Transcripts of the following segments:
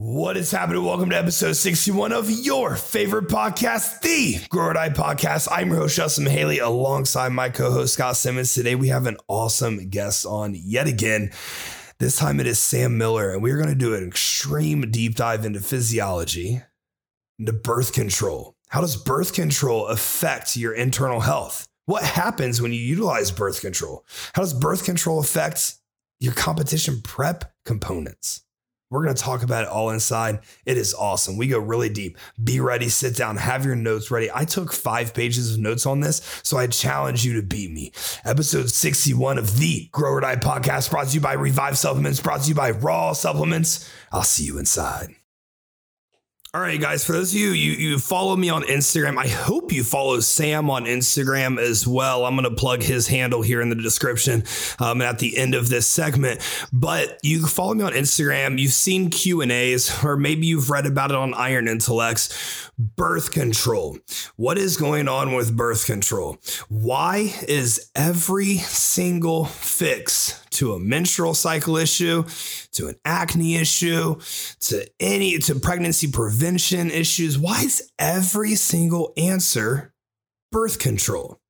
What is happening? Welcome to episode 61 of your favorite podcast, the Grow Podcast. I'm your host, Justin Mihaly, alongside my co host, Scott Simmons. Today, we have an awesome guest on yet again. This time, it is Sam Miller, and we're going to do an extreme deep dive into physiology, into birth control. How does birth control affect your internal health? What happens when you utilize birth control? How does birth control affect your competition prep components? We're going to talk about it all inside. It is awesome. We go really deep. Be ready, sit down, have your notes ready. I took five pages of notes on this, so I challenge you to beat me. Episode 61 of the Grow or Die podcast brought to you by Revive Supplements, brought to you by Raw Supplements. I'll see you inside. All right, guys, for those of you, you, you follow me on Instagram. I hope you follow Sam on Instagram as well. I'm going to plug his handle here in the description um, at the end of this segment. But you follow me on Instagram. You've seen Q&As or maybe you've read about it on Iron Intellects. Birth control. What is going on with birth control? Why is every single fix to a menstrual cycle issue, to an acne issue, to any to pregnancy prevention issues, why is every single answer birth control?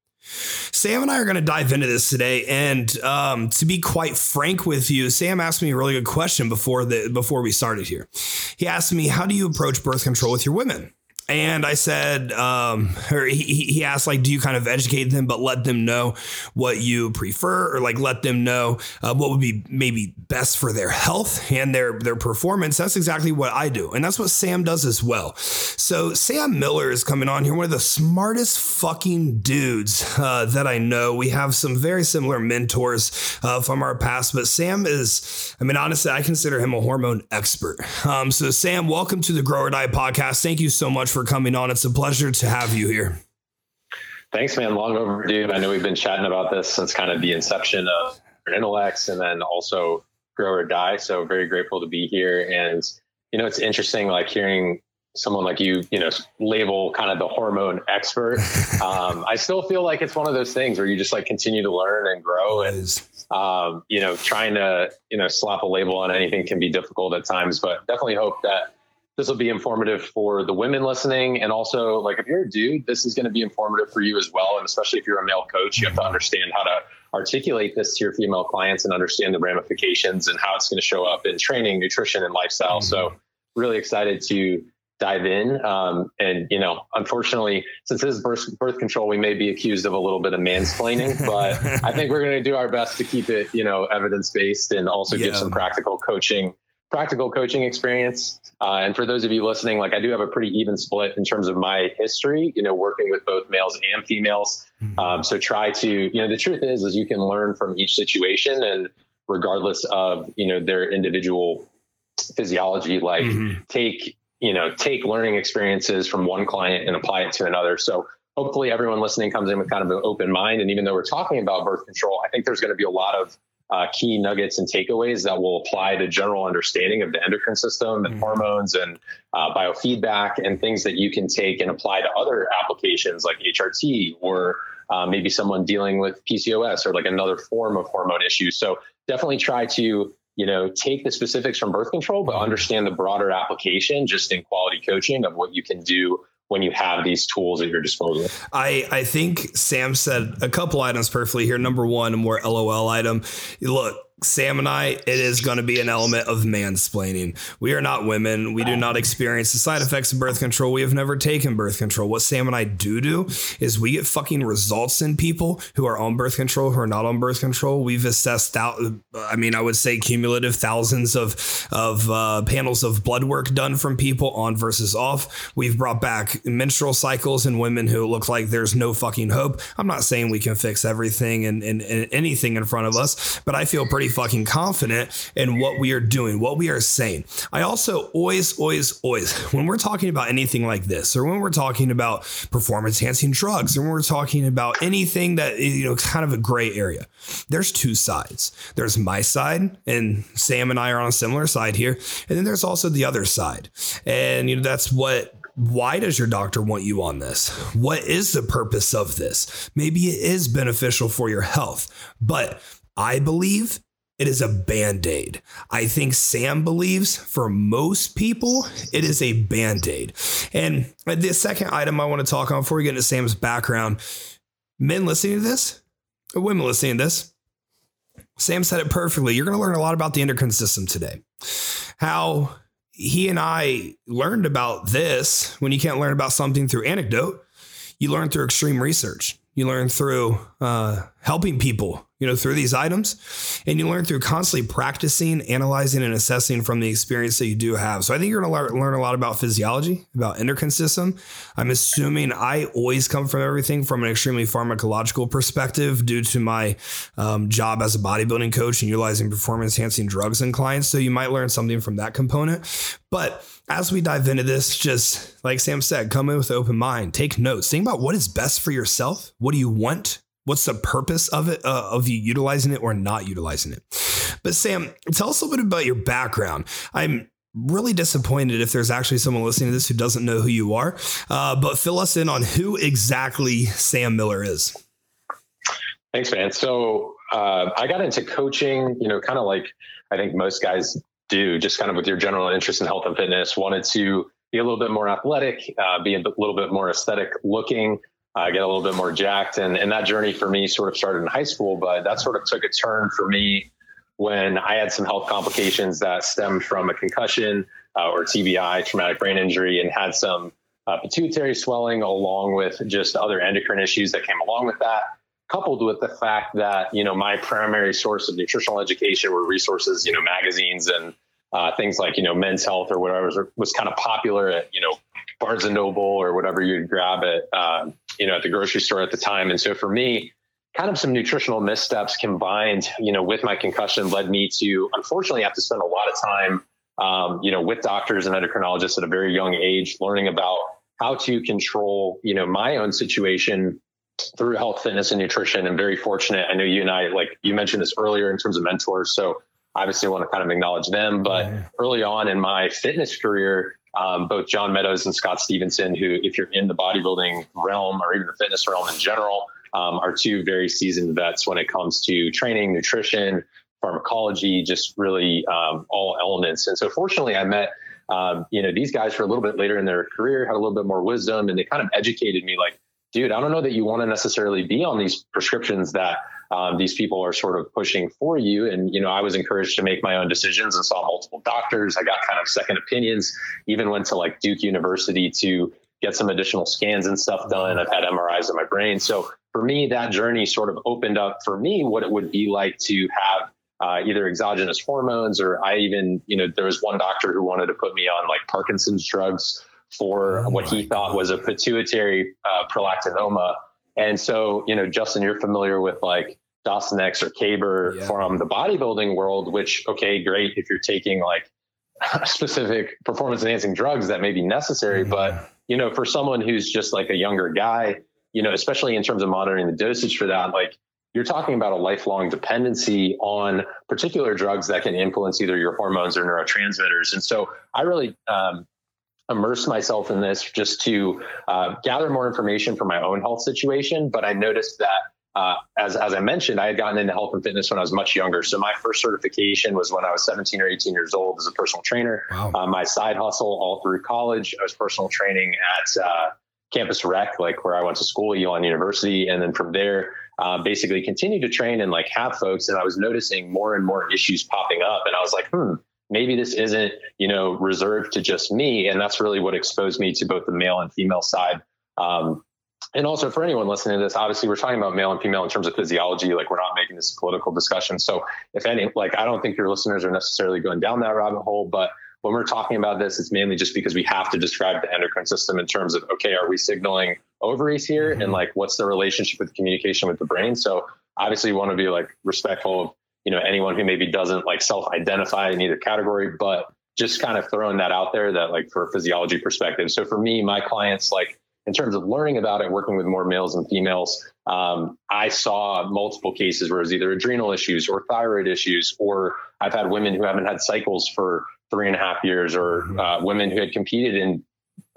Sam and I are going to dive into this today, and um, to be quite frank with you, Sam asked me a really good question before the before we started here. He asked me, "How do you approach birth control with your women?" And I said, um, or he, he asked, like, do you kind of educate them, but let them know what you prefer, or like let them know uh, what would be maybe best for their health and their their performance? That's exactly what I do, and that's what Sam does as well. So Sam Miller is coming on here, one of the smartest fucking dudes uh, that I know. We have some very similar mentors uh, from our past, but Sam is, I mean, honestly, I consider him a hormone expert. Um, so Sam, welcome to the Grow or Die podcast. Thank you so much for coming on. It's a pleasure to have you here. Thanks, man. Long overdue. I know we've been chatting about this since kind of the inception of Intellects and then also Grow or Die. So very grateful to be here. And, you know, it's interesting like hearing someone like you, you know, label kind of the hormone expert. Um, I still feel like it's one of those things where you just like continue to learn and grow and, um, you know, trying to, you know, slap a label on anything can be difficult at times, but definitely hope that this will be informative for the women listening. And also, like, if you're a dude, this is going to be informative for you as well. And especially if you're a male coach, you have to understand how to articulate this to your female clients and understand the ramifications and how it's going to show up in training, nutrition, and lifestyle. Mm-hmm. So, really excited to dive in. Um, and, you know, unfortunately, since this is birth, birth control, we may be accused of a little bit of mansplaining, but I think we're going to do our best to keep it, you know, evidence based and also yeah. give some practical coaching practical coaching experience. Uh, and for those of you listening, like I do have a pretty even split in terms of my history, you know, working with both males and females. Mm-hmm. Um, so try to, you know, the truth is, is you can learn from each situation and regardless of, you know, their individual physiology, like mm-hmm. take, you know, take learning experiences from one client and apply it to another. So hopefully everyone listening comes in with kind of an open mind. And even though we're talking about birth control, I think there's going to be a lot of uh, key nuggets and takeaways that will apply to general understanding of the endocrine system and mm-hmm. hormones and uh, biofeedback and things that you can take and apply to other applications like HRT or uh, maybe someone dealing with PCOS or like another form of hormone issues. So definitely try to you know take the specifics from birth control, but mm-hmm. understand the broader application just in quality coaching of what you can do when you have these tools at your disposal. I, I think Sam said a couple items perfectly here. Number one, a more LOL item. Look, Sam and I, it is going to be an element of mansplaining. We are not women. We do not experience the side effects of birth control. We have never taken birth control. What Sam and I do do is we get fucking results in people who are on birth control, who are not on birth control. We've assessed out, I mean, I would say cumulative thousands of, of uh, panels of blood work done from people on versus off. We've brought back menstrual cycles in women who look like there's no fucking hope. I'm not saying we can fix everything and, and, and anything in front of us, but I feel pretty fucking confident in what we are doing, what we are saying. I also always, always, always, when we're talking about anything like this, or when we're talking about performance enhancing drugs, or when we're talking about anything that, you know, kind of a gray area, there's two sides. There's my side, and Sam and I are on a similar side here. And then there's also the other side. And, you know, that's what why does your doctor want you on this? What is the purpose of this? Maybe it is beneficial for your health, but I believe it is a band aid. I think Sam believes for most people, it is a band aid. And the second item I want to talk on before we get into Sam's background men listening to this, women listening to this, Sam said it perfectly. You're going to learn a lot about the endocrine system today. How he and I learned about this when you can't learn about something through anecdote, you learn through extreme research. You learn through uh, helping people you know, through these items. And you learn through constantly practicing, analyzing, and assessing from the experience that you do have. So I think you're going to learn a lot about physiology, about endocrine system. I'm assuming I always come from everything from an extremely pharmacological perspective due to my um, job as a bodybuilding coach and utilizing performance enhancing drugs in clients. So you might learn something from that component. But as we dive into this, just like Sam said, come in with an open mind, take notes, think about what is best for yourself. What do you want? What's the purpose of it, uh, of you utilizing it or not utilizing it? But Sam, tell us a little bit about your background. I'm really disappointed if there's actually someone listening to this who doesn't know who you are. Uh, but fill us in on who exactly Sam Miller is. Thanks, man. So uh, I got into coaching, you know, kind of like I think most guys do, just kind of with your general interest in health and fitness. Wanted to be a little bit more athletic, uh, be a little bit more aesthetic looking uh, get a little bit more jacked. And, and that journey for me sort of started in high school, but that sort of took a turn for me when I had some health complications that stemmed from a concussion uh, or TBI, traumatic brain injury, and had some uh, pituitary swelling along with just other endocrine issues that came along with that. Coupled with the fact that you know my primary source of nutritional education were resources, you know, magazines and uh, things like you know Men's Health or whatever was, was kind of popular at you know Barnes and Noble or whatever you'd grab it, uh, you know, at the grocery store at the time. And so for me, kind of some nutritional missteps combined, you know, with my concussion led me to unfortunately have to spend a lot of time, um, you know, with doctors and endocrinologists at a very young age, learning about how to control, you know, my own situation through health, fitness, and nutrition. And very fortunate. I know you and I, like you mentioned this earlier in terms of mentors. So obviously I want to kind of acknowledge them. But yeah. early on in my fitness career, um, both John Meadows and Scott Stevenson, who, if you're in the bodybuilding realm or even the fitness realm in general, um, are two very seasoned vets when it comes to training, nutrition, pharmacology, just really um, all elements. And so, fortunately, I met um, you know these guys for a little bit later in their career, had a little bit more wisdom, and they kind of educated me, like, dude, I don't know that you want to necessarily be on these prescriptions that um, these people are sort of pushing for you. And, you know, I was encouraged to make my own decisions and saw multiple doctors. I got kind of second opinions, even went to like Duke University to get some additional scans and stuff done. I've had MRIs of my brain. So for me, that journey sort of opened up for me what it would be like to have uh, either exogenous hormones or I even, you know, there was one doctor who wanted to put me on like Parkinson's drugs for oh what he thought was a pituitary uh, prolactinoma and so, you know, Justin, you're familiar with like X or Caber yeah. from the bodybuilding world, which, okay, great if you're taking like specific performance enhancing drugs that may be necessary. Mm-hmm. But, you know, for someone who's just like a younger guy, you know, especially in terms of monitoring the dosage for that, like you're talking about a lifelong dependency on particular drugs that can influence either your hormones or neurotransmitters. And so I really um, immerse myself in this just to uh, gather more information for my own health situation. But I noticed that uh, as, as I mentioned, I had gotten into health and fitness when I was much younger. So my first certification was when I was 17 or 18 years old as a personal trainer. Wow. Uh, my side hustle all through college, I was personal training at uh, Campus Rec, like where I went to school, Elon University. And then from there, uh, basically continued to train and like have folks. And I was noticing more and more issues popping up. And I was like, hmm, maybe this isn't, you know, reserved to just me. And that's really what exposed me to both the male and female side. Um, and also for anyone listening to this, obviously we're talking about male and female in terms of physiology. Like we're not making this political discussion. So if any, like, I don't think your listeners are necessarily going down that rabbit hole, but when we're talking about this, it's mainly just because we have to describe the endocrine system in terms of, okay, are we signaling ovaries here? Mm-hmm. And like, what's the relationship with communication with the brain? So obviously you want to be like respectful of you know anyone who maybe doesn't like self-identify in either category but just kind of throwing that out there that like for a physiology perspective so for me my clients like in terms of learning about it working with more males and females um, i saw multiple cases where it was either adrenal issues or thyroid issues or i've had women who haven't had cycles for three and a half years or mm-hmm. uh, women who had competed in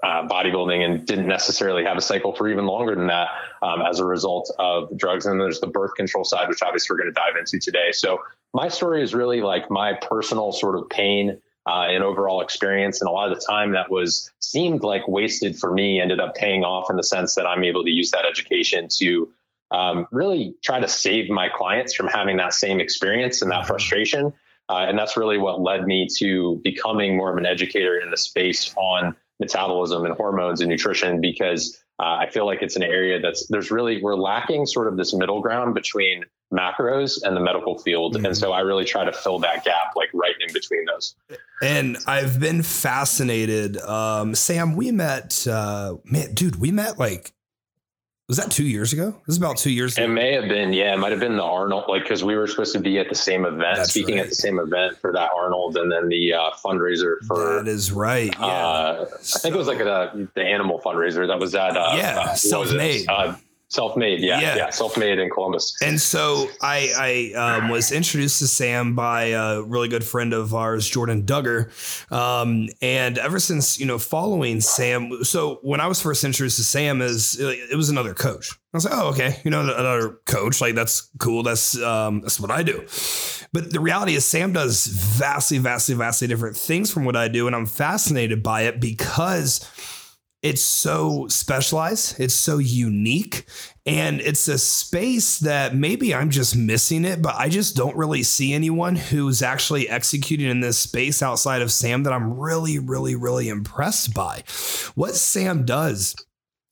uh, bodybuilding and didn't necessarily have a cycle for even longer than that um, as a result of drugs. And there's the birth control side, which obviously we're going to dive into today. So my story is really like my personal sort of pain uh, and overall experience. And a lot of the time that was seemed like wasted for me ended up paying off in the sense that I'm able to use that education to um, really try to save my clients from having that same experience and that mm-hmm. frustration. Uh, and that's really what led me to becoming more of an educator in the space on metabolism and hormones and nutrition because uh, I feel like it's an area that's there's really we're lacking sort of this middle ground between macros and the medical field, mm-hmm. and so I really try to fill that gap like right in between those. And I've been fascinated. Um, Sam, we met, uh, man, dude, we met like was that two years ago? This is about two years ago. It may have been, yeah, it might have been the Arnold, like, because we were supposed to be at the same event, That's speaking right. at the same event for that Arnold and then the uh, fundraiser for. That is right. Yeah. Uh, I think it was like a, the animal fundraiser that was at. Uh, yeah, uh, self made. Self-made, yeah, yeah, yeah, self-made in Columbus. And so I, I um, was introduced to Sam by a really good friend of ours, Jordan Duggar, um, and ever since you know following Sam, so when I was first introduced to Sam, is it was another coach. I was like, oh, okay, you know, another coach, like that's cool. That's um, that's what I do. But the reality is, Sam does vastly, vastly, vastly different things from what I do, and I'm fascinated by it because it's so specialized, it's so unique, and it's a space that maybe I'm just missing it, but I just don't really see anyone who's actually executing in this space outside of Sam that I'm really, really, really impressed by. What Sam does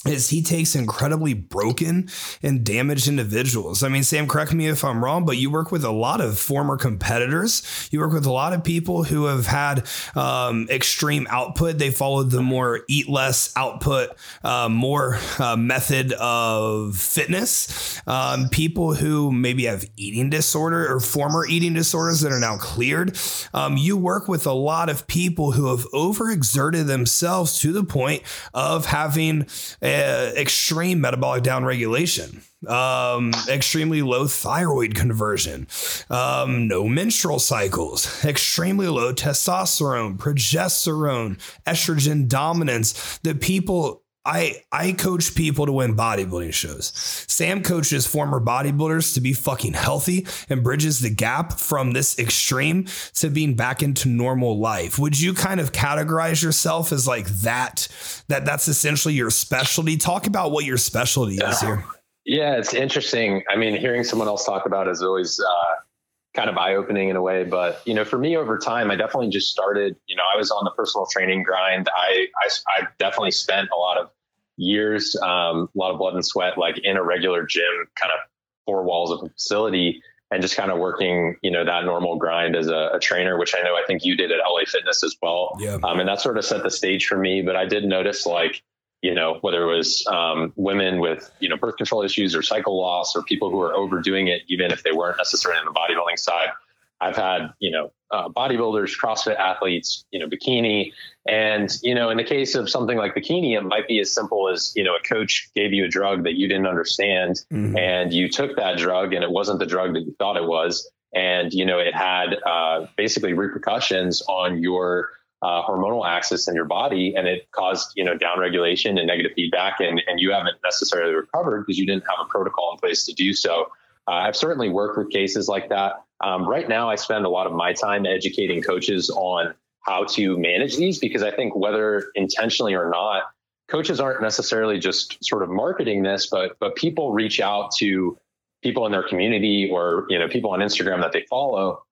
is he takes incredibly broken and damaged individuals. I mean, Sam, correct me if I'm wrong, but you work with a lot of former competitors. You work with a lot of people who have had um, extreme output. They followed the more eat less, output uh, more uh, method of fitness. Um, people who maybe have eating disorder or former eating disorders that are now cleared. Um, you work with a lot of people who have overexerted themselves to the point of having uh, extreme metabolic downregulation, um, extremely low thyroid conversion, um, no menstrual cycles, extremely low testosterone, progesterone, estrogen dominance. The people I I coach people to win bodybuilding shows. Sam coaches former bodybuilders to be fucking healthy and bridges the gap from this extreme to being back into normal life. Would you kind of categorize yourself as like that that that's essentially your specialty? Talk about what your specialty yeah. is here. Yeah, it's interesting. I mean, hearing someone else talk about it is always uh, kind of eye opening in a way. But you know, for me over time, I definitely just started. You know, I was on the personal training grind. I I, I definitely spent a lot of years, um, a lot of blood and sweat, like in a regular gym, kind of four walls of a facility, and just kind of working, you know, that normal grind as a, a trainer, which I know I think you did at LA Fitness as well. Yeah. Um, and that sort of set the stage for me. But I did notice like you know, whether it was um, women with, you know, birth control issues or cycle loss or people who are overdoing it, even if they weren't necessarily on the bodybuilding side. I've had, you know, uh, bodybuilders, CrossFit athletes, you know, bikini. And, you know, in the case of something like bikini, it might be as simple as, you know, a coach gave you a drug that you didn't understand mm-hmm. and you took that drug and it wasn't the drug that you thought it was. And, you know, it had uh, basically repercussions on your uh, hormonal axis in your body and it caused you know downregulation and negative feedback and, and you haven't necessarily recovered because you didn't have a protocol in place to do so uh, i've certainly worked with cases like that. Um, right now i spend a lot of my time educating coaches on how to manage these because i think whether intentionally or not coaches aren't necessarily just sort of marketing this but but people reach out to people in their community or you know people on instagram that they follow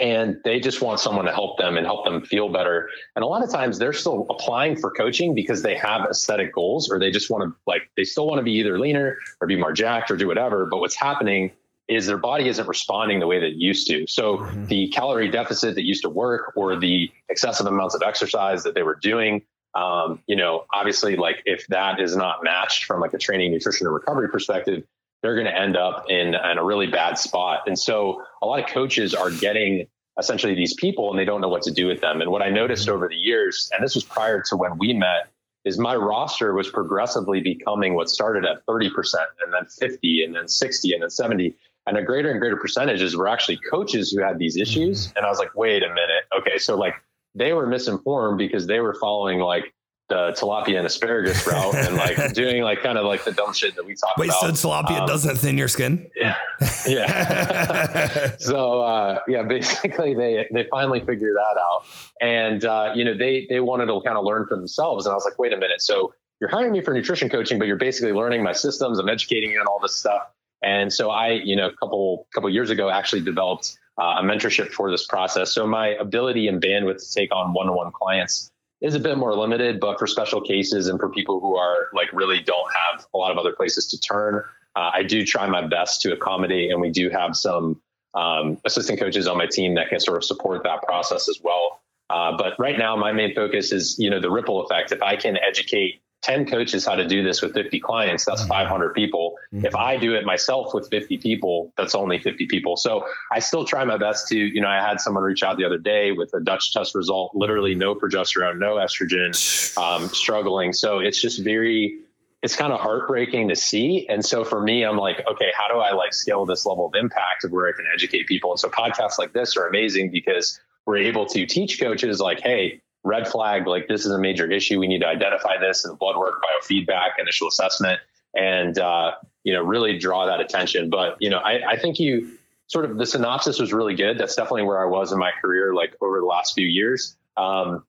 and they just want someone to help them and help them feel better. And a lot of times they're still applying for coaching because they have aesthetic goals or they just want to like they still want to be either leaner or be more jacked or do whatever. But what's happening is their body isn't responding the way that it used to. So mm-hmm. the calorie deficit that used to work or the excessive amounts of exercise that they were doing, um, you know, obviously like if that is not matched from like a training, nutrition, or recovery perspective, they're going to end up in, in a really bad spot. And so a lot of coaches are getting essentially these people and they don't know what to do with them. And what I noticed over the years, and this was prior to when we met, is my roster was progressively becoming what started at 30% and then 50 and then 60 and then 70. And a greater and greater percentages were actually coaches who had these issues. Mm-hmm. And I was like, wait a minute. Okay. So like they were misinformed because they were following like the tilapia and asparagus route and like doing like kind of like the dumb shit that we talk Wait, about. Wait, so tilapia um, doesn't thin your skin? Yeah. Yeah. so uh, yeah, basically they they finally figured that out. And uh, you know, they they wanted to kind of learn for themselves. And I was like, wait a minute. So you're hiring me for nutrition coaching, but you're basically learning my systems. I'm educating you on all this stuff. And so I, you know, a couple couple years ago actually developed uh, a mentorship for this process. So my ability and bandwidth to take on one-on-one clients is a bit more limited, but for special cases and for people who are like really don't have a lot of other places to turn, uh, I do try my best to accommodate. And we do have some um, assistant coaches on my team that can sort of support that process as well. Uh, but right now, my main focus is, you know, the ripple effect. If I can educate 10 coaches how to do this with 50 clients, that's mm-hmm. 500 people. Mm-hmm. If I do it myself with 50 people, that's only 50 people. So I still try my best to, you know, I had someone reach out the other day with a Dutch test result, literally no progesterone, no estrogen, um, struggling. So it's just very, it's kind of heartbreaking to see. And so for me, I'm like, okay, how do I like scale this level of impact of where I can educate people? And so podcasts like this are amazing because we're able to teach coaches like, hey, red flag, like this is a major issue. We need to identify this in blood work, biofeedback, initial assessment, and uh, you know really draw that attention. But you know, I, I think you sort of the synopsis was really good. That's definitely where I was in my career, like over the last few years. Um,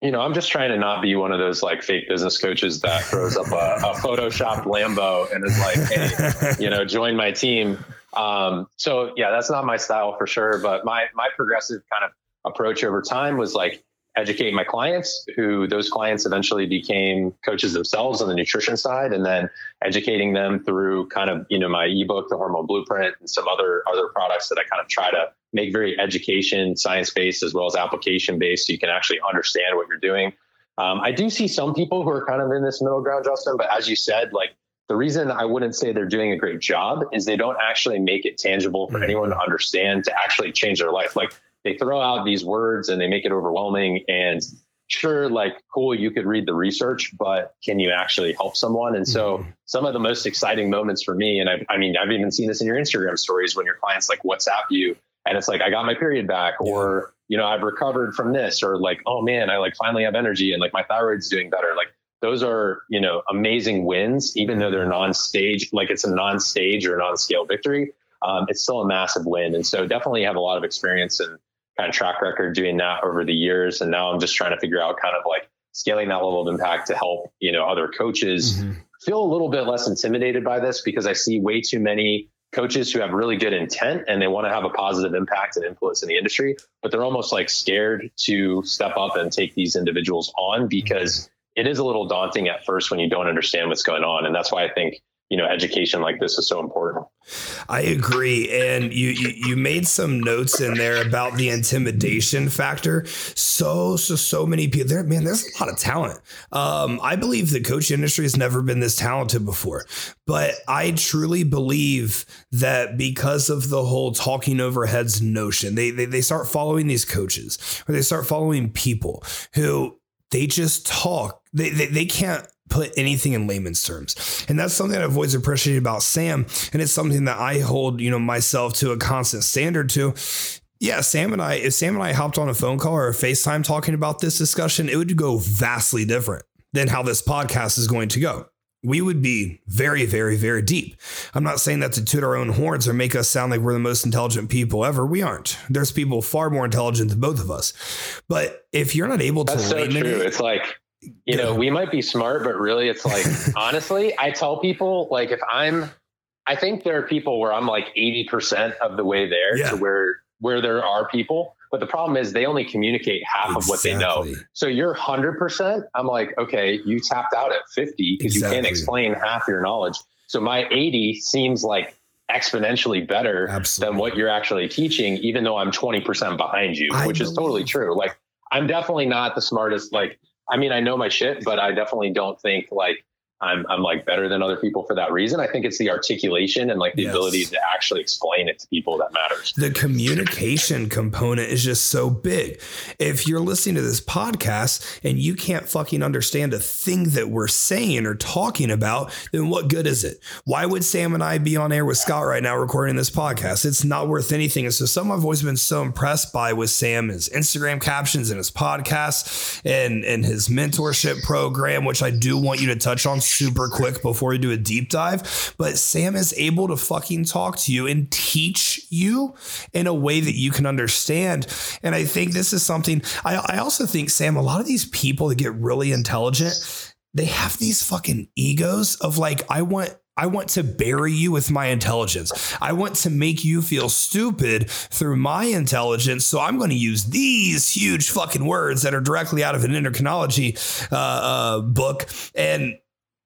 you know, I'm just trying to not be one of those like fake business coaches that throws up a, a Photoshop Lambo and is like, hey, you know, join my team. Um, so yeah, that's not my style for sure. But my my progressive kind of approach over time was like, educate my clients who those clients eventually became coaches themselves on the nutrition side and then educating them through kind of you know my ebook the hormone blueprint and some other other products that i kind of try to make very education science based as well as application based so you can actually understand what you're doing um, i do see some people who are kind of in this middle ground justin but as you said like the reason I wouldn't say they're doing a great job is they don't actually make it tangible for mm-hmm. anyone to understand to actually change their life. Like they throw out these words and they make it overwhelming. And sure like cool you could read the research but can you actually help someone? And so mm-hmm. some of the most exciting moments for me and I, I mean i've even seen this in your instagram stories when your clients like whatsapp you and it's like i got my period back or you know i've recovered from this or like oh man i like finally have energy and like my thyroid's doing better. Like those are you know amazing wins even though they're non-stage like it's a non-stage or non-scale victory. Um, it's still a massive win. And so definitely have a lot of experience and kind of track record doing that over the years. And now I'm just trying to figure out kind of like scaling that level of impact to help, you know, other coaches mm-hmm. feel a little bit less intimidated by this because I see way too many coaches who have really good intent and they want to have a positive impact and influence in the industry, but they're almost like scared to step up and take these individuals on because mm-hmm. it is a little daunting at first when you don't understand what's going on. And that's why I think you know education like this is so important. I agree. And you, you, you made some notes in there about the intimidation factor. So so so many people there man there's a lot of talent. Um, i believe the coach industry has never been this talented before but i truly believe that because of the whole talking over heads notion they, they they start following these coaches or they start following people who they just talk. They, they, they can't put anything in layman's terms. And that's something I've always appreciated about Sam. And it's something that I hold, you know, myself to a constant standard to. Yeah, Sam and I, if Sam and I hopped on a phone call or a FaceTime talking about this discussion, it would go vastly different than how this podcast is going to go. We would be very, very, very deep. I'm not saying that to toot our own horns or make us sound like we're the most intelligent people ever. We aren't. There's people far more intelligent than both of us. But if you're not able That's to, so true. It's like you know, we might be smart, but really it's like, honestly, I tell people, like, if I'm, I think there are people where I'm like 80% of the way there yeah. to where, where there are people. But the problem is they only communicate half exactly. of what they know. So you're 100%. I'm like, okay, you tapped out at 50 because exactly. you can't explain half your knowledge. So my 80 seems like exponentially better Absolutely. than what you're actually teaching, even though I'm 20% behind you, I which is totally true. Like, I'm definitely not the smartest. Like, I mean, I know my shit, but I definitely don't think like I'm, I'm like better than other people for that reason. I think it's the articulation and like the yes. ability to actually explain it to people that matters. The communication component is just so big. If you're listening to this podcast and you can't fucking understand a thing that we're saying or talking about, then what good is it? Why would Sam and I be on air with Scott right now recording this podcast? It's not worth anything. And so something I've always been so impressed by with Sam is Instagram captions and his podcast and, and his mentorship program, which I do want you to touch on super quick before we do a deep dive. But Sam is able to fucking talk to you and teach you in a way that you can understand. And I think this is something I, I also think, Sam, a lot of these people that get really intelligent, they have these fucking egos of like, I want I want to bury you with my intelligence. I want to make you feel stupid through my intelligence. So I'm going to use these huge fucking words that are directly out of an endocrinology uh, uh, book and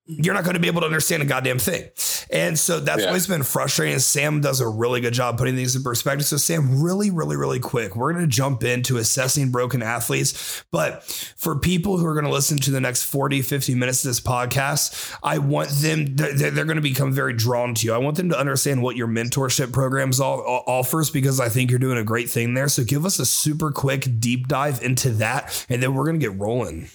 you're not going to be able to understand a goddamn thing. And so that's yeah. always been frustrating. Sam does a really good job putting things in perspective. So, Sam, really, really, really quick, we're going to jump into assessing broken athletes. But for people who are going to listen to the next 40, 50 minutes of this podcast, I want them, they're, they're going to become very drawn to you. I want them to understand what your mentorship programs all, offers because I think you're doing a great thing there. So, give us a super quick deep dive into that, and then we're going to get rolling.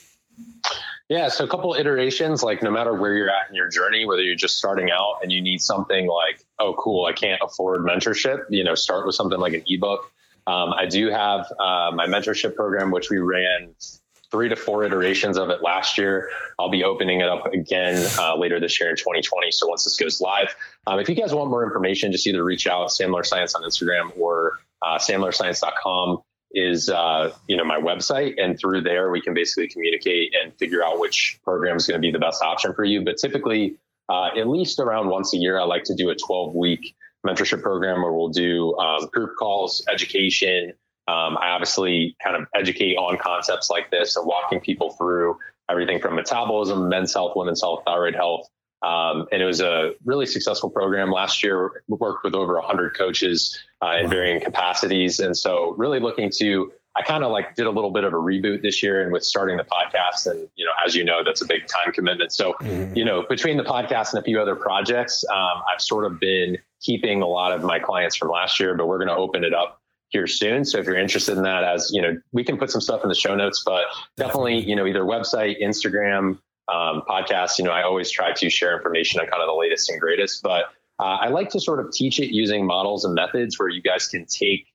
Yeah, so a couple iterations, like no matter where you're at in your journey, whether you're just starting out and you need something like, oh, cool, I can't afford mentorship, you know, start with something like an ebook. Um, I do have uh, my mentorship program, which we ran three to four iterations of it last year. I'll be opening it up again uh, later this year in 2020. So once this goes live, um, if you guys want more information, just either reach out Sam Miller Science on Instagram or uh, sammillerscience.com is uh, you know my website and through there we can basically communicate and figure out which program is going to be the best option for you. But typically uh, at least around once a year i like to do a 12 week mentorship program where we'll do um, group calls education. Um, i obviously kind of educate on concepts like this and walking people through everything from metabolism men's health women's health thyroid health. Um, and it was a really successful program. Last year. We worked with over 100 coaches uh, in varying capacities. And so, really looking to, I kind of like did a little bit of a reboot this year and with starting the podcast. And, you know, as you know, that's a big time commitment. So, mm-hmm. you know, between the podcast and a few other projects, um, I've sort of been keeping a lot of my clients from last year, but we're going to open it up here soon. So if you're interested in that, as you know, we can put some stuff in the show notes, but definitely, you know, either website, Instagram, um, podcasts, you know, I always try to share information on kind of the latest and greatest, but uh, I like to sort of teach it using models and methods where you guys can take,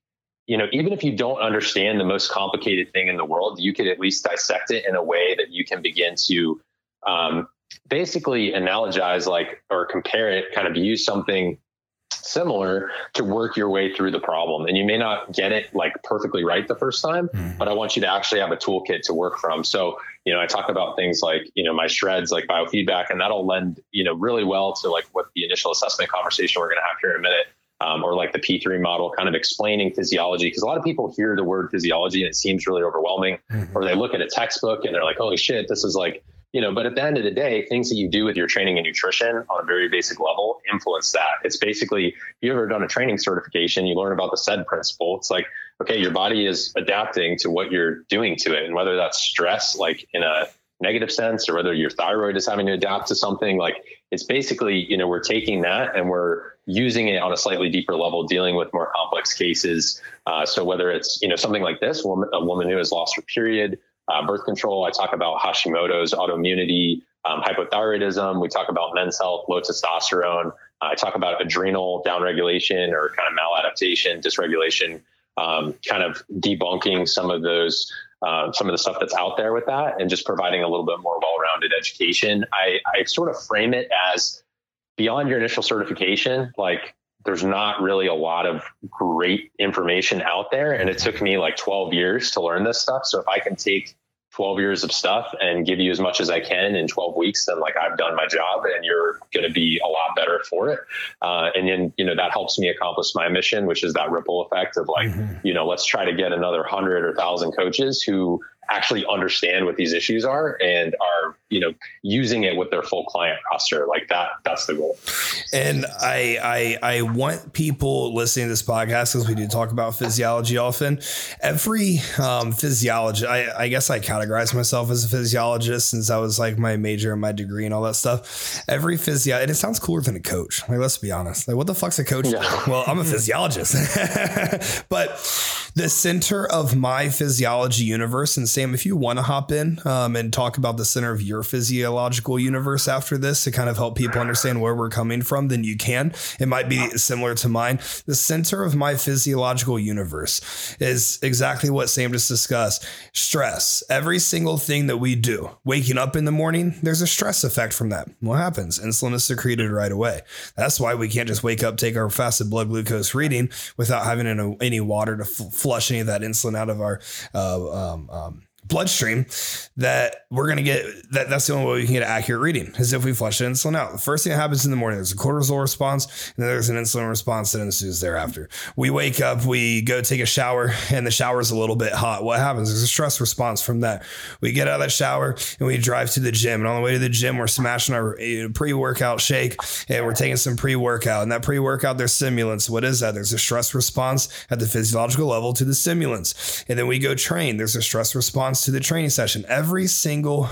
you know, even if you don't understand the most complicated thing in the world, you could at least dissect it in a way that you can begin to um, basically analogize like or compare it, kind of use something similar to work your way through the problem. And you may not get it like perfectly right the first time, mm. but I want you to actually have a toolkit to work from. So, you know, I talk about things like, you know, my shreds, like biofeedback, and that'll lend, you know, really well to like what the initial assessment conversation we're going to have here in a minute. Um, or like the P3 model, kind of explaining physiology. Because a lot of people hear the word physiology and it seems really overwhelming, mm-hmm. or they look at a textbook and they're like, holy shit, this is like you know but at the end of the day things that you do with your training and nutrition on a very basic level influence that. It's basically if you ever done a training certification you learn about the SAID principle. It's like okay your body is adapting to what you're doing to it. And whether that's stress like in a negative sense or whether your thyroid is having to adapt to something like it's basically you know we're taking that and we're using it on a slightly deeper level dealing with more complex cases. Uh, so whether it's you know something like this woman a woman who has lost her period uh, birth control. I talk about Hashimoto's autoimmunity, um, hypothyroidism. We talk about men's health, low testosterone. I talk about adrenal downregulation or kind of maladaptation, dysregulation, um, kind of debunking some of those, uh, some of the stuff that's out there with that and just providing a little bit more well-rounded education. I, I sort of frame it as beyond your initial certification, like there's not really a lot of great information out there. And it took me like 12 years to learn this stuff. So if I can take 12 years of stuff and give you as much as I can in 12 weeks, then like I've done my job and you're going to be a lot better for it. Uh, and then, you know, that helps me accomplish my mission, which is that ripple effect of like, mm-hmm. you know, let's try to get another hundred or thousand coaches who actually understand what these issues are and are you know using it with their full client roster. Like that that's the goal. And i i i want people listening to this podcast because we do talk about physiology often. Every um physiologist I, I guess i categorize myself as a physiologist since i was like my major and my degree and all that stuff. Every physio and it sounds cooler than a coach. Like let's be honest. Like what the fuck's a coach? Yeah. well i'm a physiologist. But the center of my physiology universe and sam if you want to hop in um, and talk about the center of your physiological universe after this to kind of help people understand where we're coming from, then you can. It might be similar to mine. The center of my physiological universe is exactly what Sam just discussed stress. Every single thing that we do, waking up in the morning, there's a stress effect from that. What happens? Insulin is secreted right away. That's why we can't just wake up, take our fasted blood glucose reading without having any water to flush any of that insulin out of our uh, um, um, bloodstream that we're going to get that that's the only way we can get an accurate reading is if we flush the insulin out. The first thing that happens in the morning, there's a cortisol response and then there's an insulin response that ensues thereafter. We wake up, we go take a shower and the shower is a little bit hot. What happens? There's a stress response from that. We get out of that shower and we drive to the gym. And on the way to the gym, we're smashing our eh, pre-workout shake and we're taking some pre-workout. And that pre-workout, there's stimulants. What is that? There's a stress response at the physiological level to the stimulants. And then we go train. There's a stress response response to the training session. Every single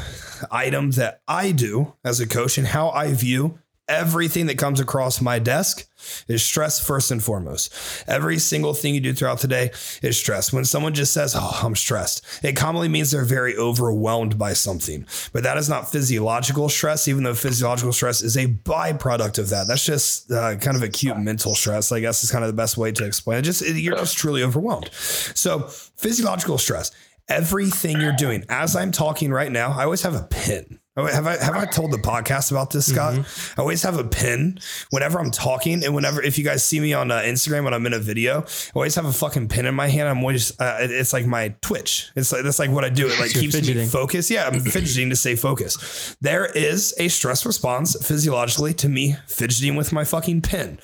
item that I do as a coach and how I view everything that comes across my desk is stress first and foremost. Every single thing you do throughout the day is stress. When someone just says, Oh, I'm stressed, it commonly means they're very overwhelmed by something. But that is not physiological stress, even though physiological stress is a byproduct of that. That's just uh, kind of acute mental stress, I guess is kind of the best way to explain it. Just you're just truly overwhelmed. So, physiological stress everything you're doing. As I'm talking right now, I always have a pin. Have I have I told the podcast about this, Scott? Mm-hmm. I always have a pin whenever I'm talking, and whenever if you guys see me on uh, Instagram when I'm in a video, I always have a fucking pin in my hand. I'm always uh, it's like my Twitch. It's like that's like what I do. It like keeps fidgeting. me focused. Yeah, I'm fidgeting to stay focused. There is a stress response physiologically to me fidgeting with my fucking pin.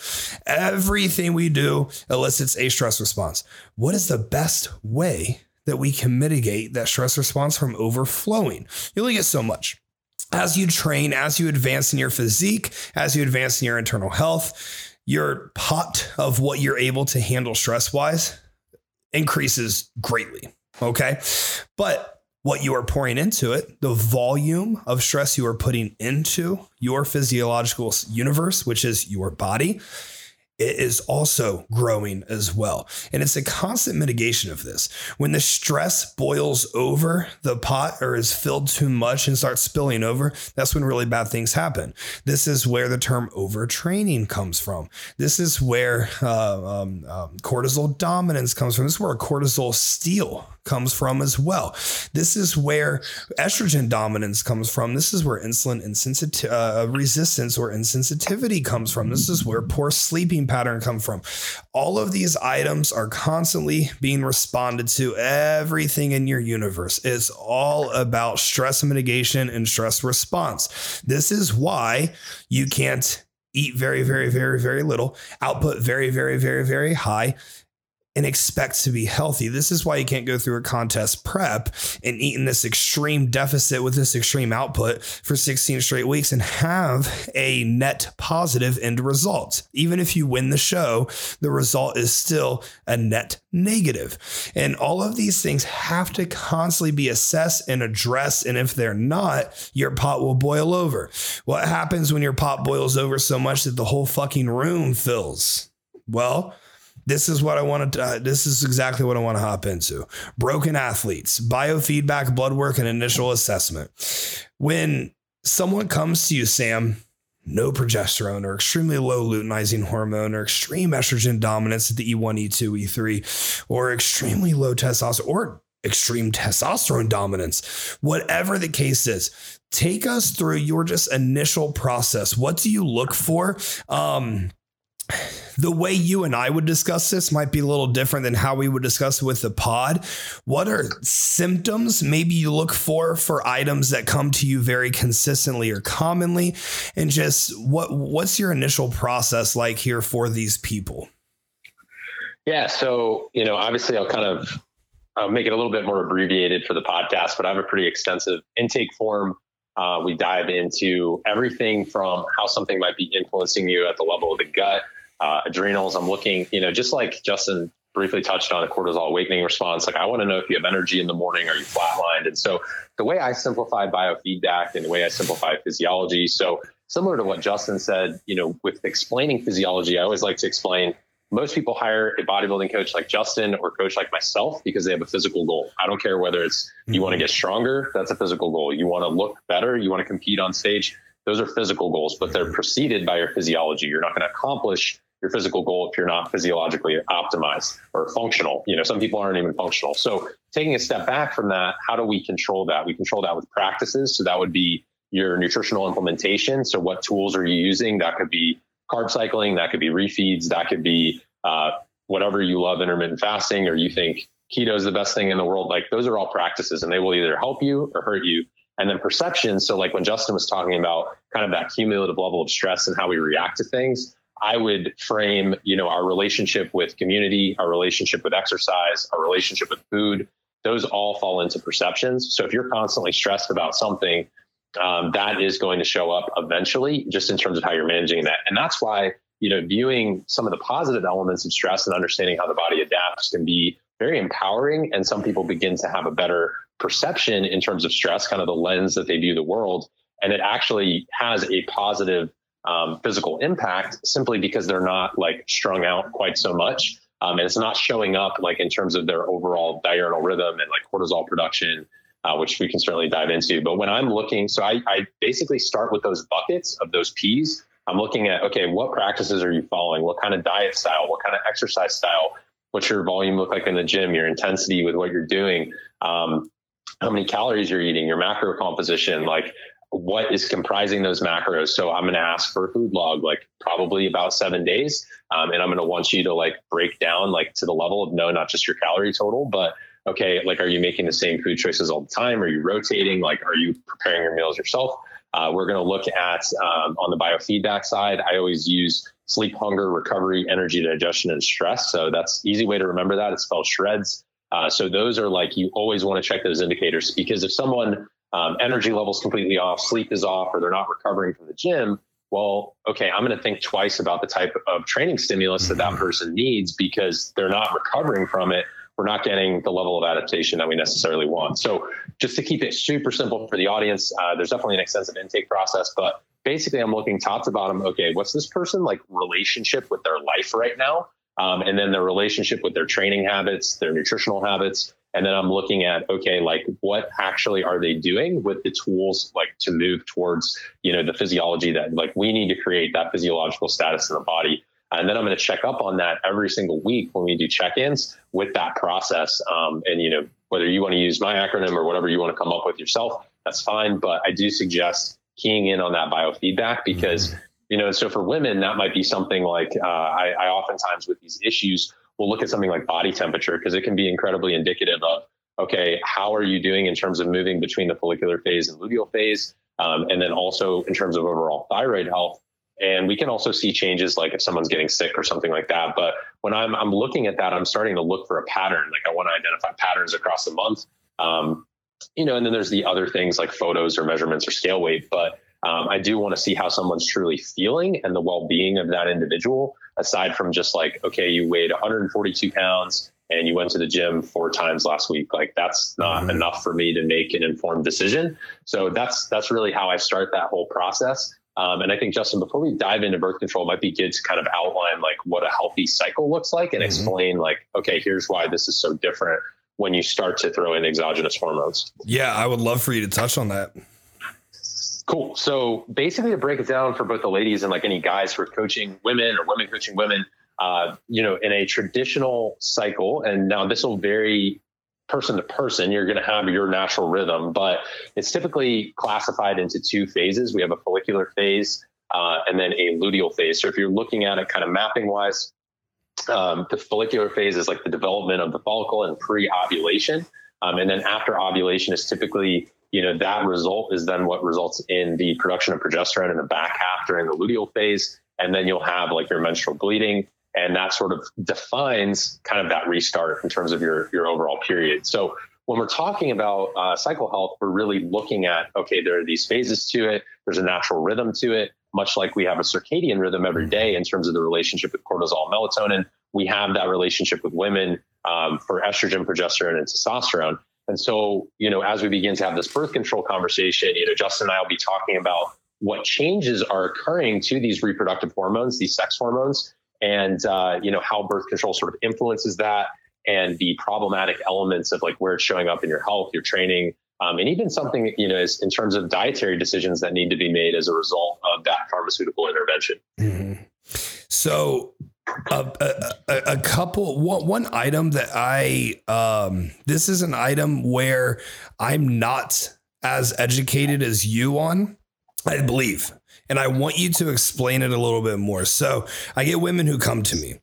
Everything we do elicits a stress response. What is the best way that we can mitigate that stress response from overflowing. You only get so much. As you train, as you advance in your physique, as you advance in your internal health, your pot of what you're able to handle stress wise increases greatly. Okay. But what you are pouring into it, the volume of stress you are putting into your physiological universe, which is your body, it is also growing as well. And it's a constant mitigation of this. When the stress boils over the pot or is filled too much and starts spilling over, that's when really bad things happen. This is where the term overtraining comes from. This is where uh, um, um, cortisol dominance comes from. This is where cortisol steal comes from as well. This is where estrogen dominance comes from. This is where insulin insensitivity, uh, resistance or insensitivity comes from. This is where poor sleeping pattern come from. All of these items are constantly being responded to. Everything in your universe is all about stress mitigation and stress response. This is why you can't eat very, very, very, very little, output very, very, very, very high and expect to be healthy. This is why you can't go through a contest prep and eat in this extreme deficit with this extreme output for 16 straight weeks and have a net positive end result. Even if you win the show, the result is still a net negative. And all of these things have to constantly be assessed and addressed. And if they're not, your pot will boil over. What happens when your pot boils over so much that the whole fucking room fills? Well, this is what I want to, uh, this is exactly what I want to hop into. Broken athletes, biofeedback, blood work, and initial assessment. When someone comes to you, Sam, no progesterone or extremely low luteinizing hormone or extreme estrogen dominance at the E1, E2, E3, or extremely low testosterone or extreme testosterone dominance, whatever the case is, take us through your just initial process. What do you look for? Um, the way you and I would discuss this might be a little different than how we would discuss it with the pod. What are symptoms maybe you look for for items that come to you very consistently or commonly and just what what's your initial process like here for these people? Yeah, so, you know, obviously I'll kind of I'll make it a little bit more abbreviated for the podcast, but I have a pretty extensive intake form Uh, we dive into everything from how something might be influencing you at the level of the gut, uh, adrenals. I'm looking, you know, just like Justin briefly touched on a cortisol awakening response. Like I want to know if you have energy in the morning, are you flatlined? And so the way I simplify biofeedback and the way I simplify physiology. So similar to what Justin said, you know, with explaining physiology, I always like to explain most people hire a bodybuilding coach like Justin or coach like myself because they have a physical goal. I don't care whether it's you mm-hmm. want to get stronger, that's a physical goal. You want to look better, you want to compete on stage, those are physical goals, but they're preceded by your physiology. You're not going to accomplish your physical goal if you're not physiologically optimized or functional. You know, some people aren't even functional. So taking a step back from that, how do we control that? We control that with practices. So that would be your nutritional implementation. So what tools are you using? That could be carb cycling, that could be refeeds, that could be uh, whatever you love, intermittent fasting, or you think keto is the best thing in the world. Like those are all practices and they will either help you or hurt you. And then perception. So like when Justin was talking about kind of that cumulative level of stress and how we react to things, I would frame, you know, our relationship with community, our relationship with exercise, our relationship with food. Those all fall into perceptions. So if you're constantly stressed about something, um, that is going to show up eventually, just in terms of how you're managing that. And that's why, you know, viewing some of the positive elements of stress and understanding how the body adapts can be very empowering. And some people begin to have a better perception in terms of stress, kind of the lens that they view the world. And it actually has a positive um, physical impact simply because they're not like strung out quite so much. Um, and it's not showing up like in terms of their overall diurnal rhythm and like cortisol production, uh, which we can certainly dive into. But when I'm looking, so I, I basically start with those buckets of those P's. I'm looking at, okay, what practices are you following? What kind of diet style? What kind of exercise style? What's your volume look like in the gym? Your intensity with what you're doing? Um, how many calories you're eating? Your macro composition? Like, what is comprising those macros. So I'm going to ask for a food log, like probably about seven days. Um, and I'm going to want you to like break down like to the level of no, not just your calorie total, but okay, like, are you making the same food choices all the time? Are you rotating? Like, are you preparing your meals yourself? Uh, we're going to look at um, on the biofeedback side. I always use sleep, hunger, recovery, energy, digestion, and stress. So that's easy way to remember that. It's spelled shreds. Uh, so those are like you always want to check those indicators because if someone um, energy levels completely off, sleep is off, or they're not recovering from the gym, well, okay, I'm going to think twice about the type of training stimulus that that mm-hmm. person needs because they're not recovering from it. We're not getting the level of adaptation that we necessarily want. So, just to keep it super simple for the audience, uh, there's definitely an extensive intake process, but basically, I'm looking top to bottom. Okay, what's this person like relationship with their life right now? Um, and then their relationship with their training habits, their nutritional habits, and then I'm looking at okay, like what actually are they doing with the tools like to move towards you know the physiology that like we need to create that physiological status in the body. And then I'm going to check up on that every single week when we do check-ins with that process. Um, and you know whether you want to use my acronym or whatever you want to come up with yourself, that's fine. But I do suggest keying in on that biofeedback because. You know, so for women, that might be something like uh, I, I oftentimes with these issues we'll look at something like body temperature because it can be incredibly indicative of okay, how are you doing in terms of moving between the follicular phase and luteal phase, um, and then also in terms of overall thyroid health. And we can also see changes like if someone's getting sick or something like that. But when I'm, I'm looking at that, I'm starting to look for a pattern. Like I want to identify patterns across the month. Um, you know, and then there's the other things like photos or measurements or scale weight. But um, I do want to see how someone's truly feeling and the well being of that individual, aside from just like, okay, you weighed 142 pounds and you went to the gym four times last week. Like that's not mm-hmm. enough for me to make an informed decision. So that's that's really how I start that whole process. Um, and I think Justin, before we dive into birth control, it might be good to kind of outline like what a healthy cycle looks like and mm-hmm. explain like, okay, here's why this is so different when you start to throw in exogenous hormones. Yeah, I would love for you to touch on that. Cool. So basically, to break it down for both the ladies and like any guys who are coaching women or women coaching women, uh, you know, in a traditional cycle, and now this will vary person to person. You're going to have your natural rhythm, but it's typically classified into two phases. We have a follicular phase uh, and then a luteal phase. So if you're looking at it kind of mapping wise, um, the follicular phase is like the development of the follicle and pre-ovulation, um, and then after ovulation is typically you know, that result is then what results in the production of progesterone in the back half during the luteal phase. And then you'll have like your menstrual bleeding. And that sort of defines kind of that restart in terms of your, your overall period. So when we're talking about uh, cycle health, we're really looking at okay, there are these phases to it. There's a natural rhythm to it, much like we have a circadian rhythm every day in terms of the relationship with cortisol, melatonin. We have that relationship with women um, for estrogen, progesterone, and testosterone. And so, you know, as we begin to have this birth control conversation, you know, Justin and I will be talking about what changes are occurring to these reproductive hormones, these sex hormones, and uh, you know how birth control sort of influences that, and the problematic elements of like where it's showing up in your health, your training, um, and even something you know is in terms of dietary decisions that need to be made as a result of that pharmaceutical intervention. Mm-hmm. So a, a, a, couple one, one item that I um this is an item where I'm not as educated as you on I believe and I want you to explain it a little bit more. So I get women who come to me,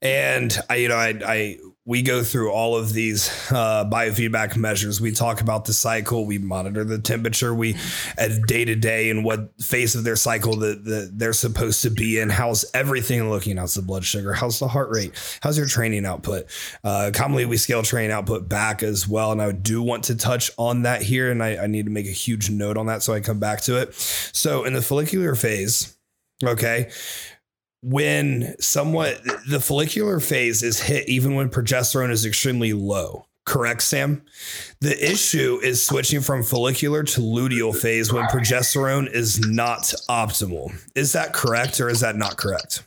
and I, you know, I, I we go through all of these uh, biofeedback measures. We talk about the cycle. We monitor the temperature. We at day to day and what phase of their cycle that the, they're supposed to be in. How's everything looking? How's the blood sugar? How's the heart rate? How's your training output? Uh, commonly, we scale training output back as well. And I do want to touch on that here. And I, I need to make a huge note on that so I come back to it. So in the follicular phase, okay, when somewhat the follicular phase is hit even when progesterone is extremely low. Correct sam? The issue is switching from follicular to luteal phase when progesterone is not optimal. Is that correct or is that not correct?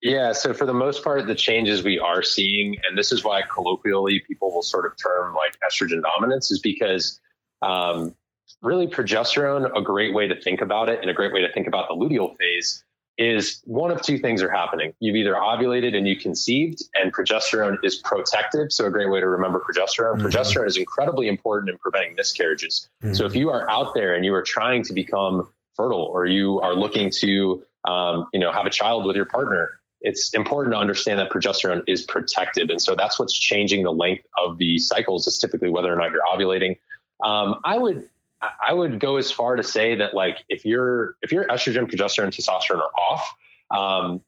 Yeah so for the most part the changes we are seeing and this is why colloquially people will sort of term like estrogen dominance is because um, really progesterone a great way to think about it and a great way to think about the luteal phase is one of two things are happening. You've either ovulated and you conceived, and progesterone is protective. So, a great way to remember progesterone mm-hmm. progesterone is incredibly important in preventing miscarriages. Mm-hmm. So, if you are out there and you are trying to become fertile or you are looking to, um, you know, have a child with your partner, it's important to understand that progesterone is protective. And so, that's what's changing the length of the cycles, is typically whether or not you're ovulating. Um, I would I would go as far to say that like if your if your estrogen, progesterone, testosterone are off, um,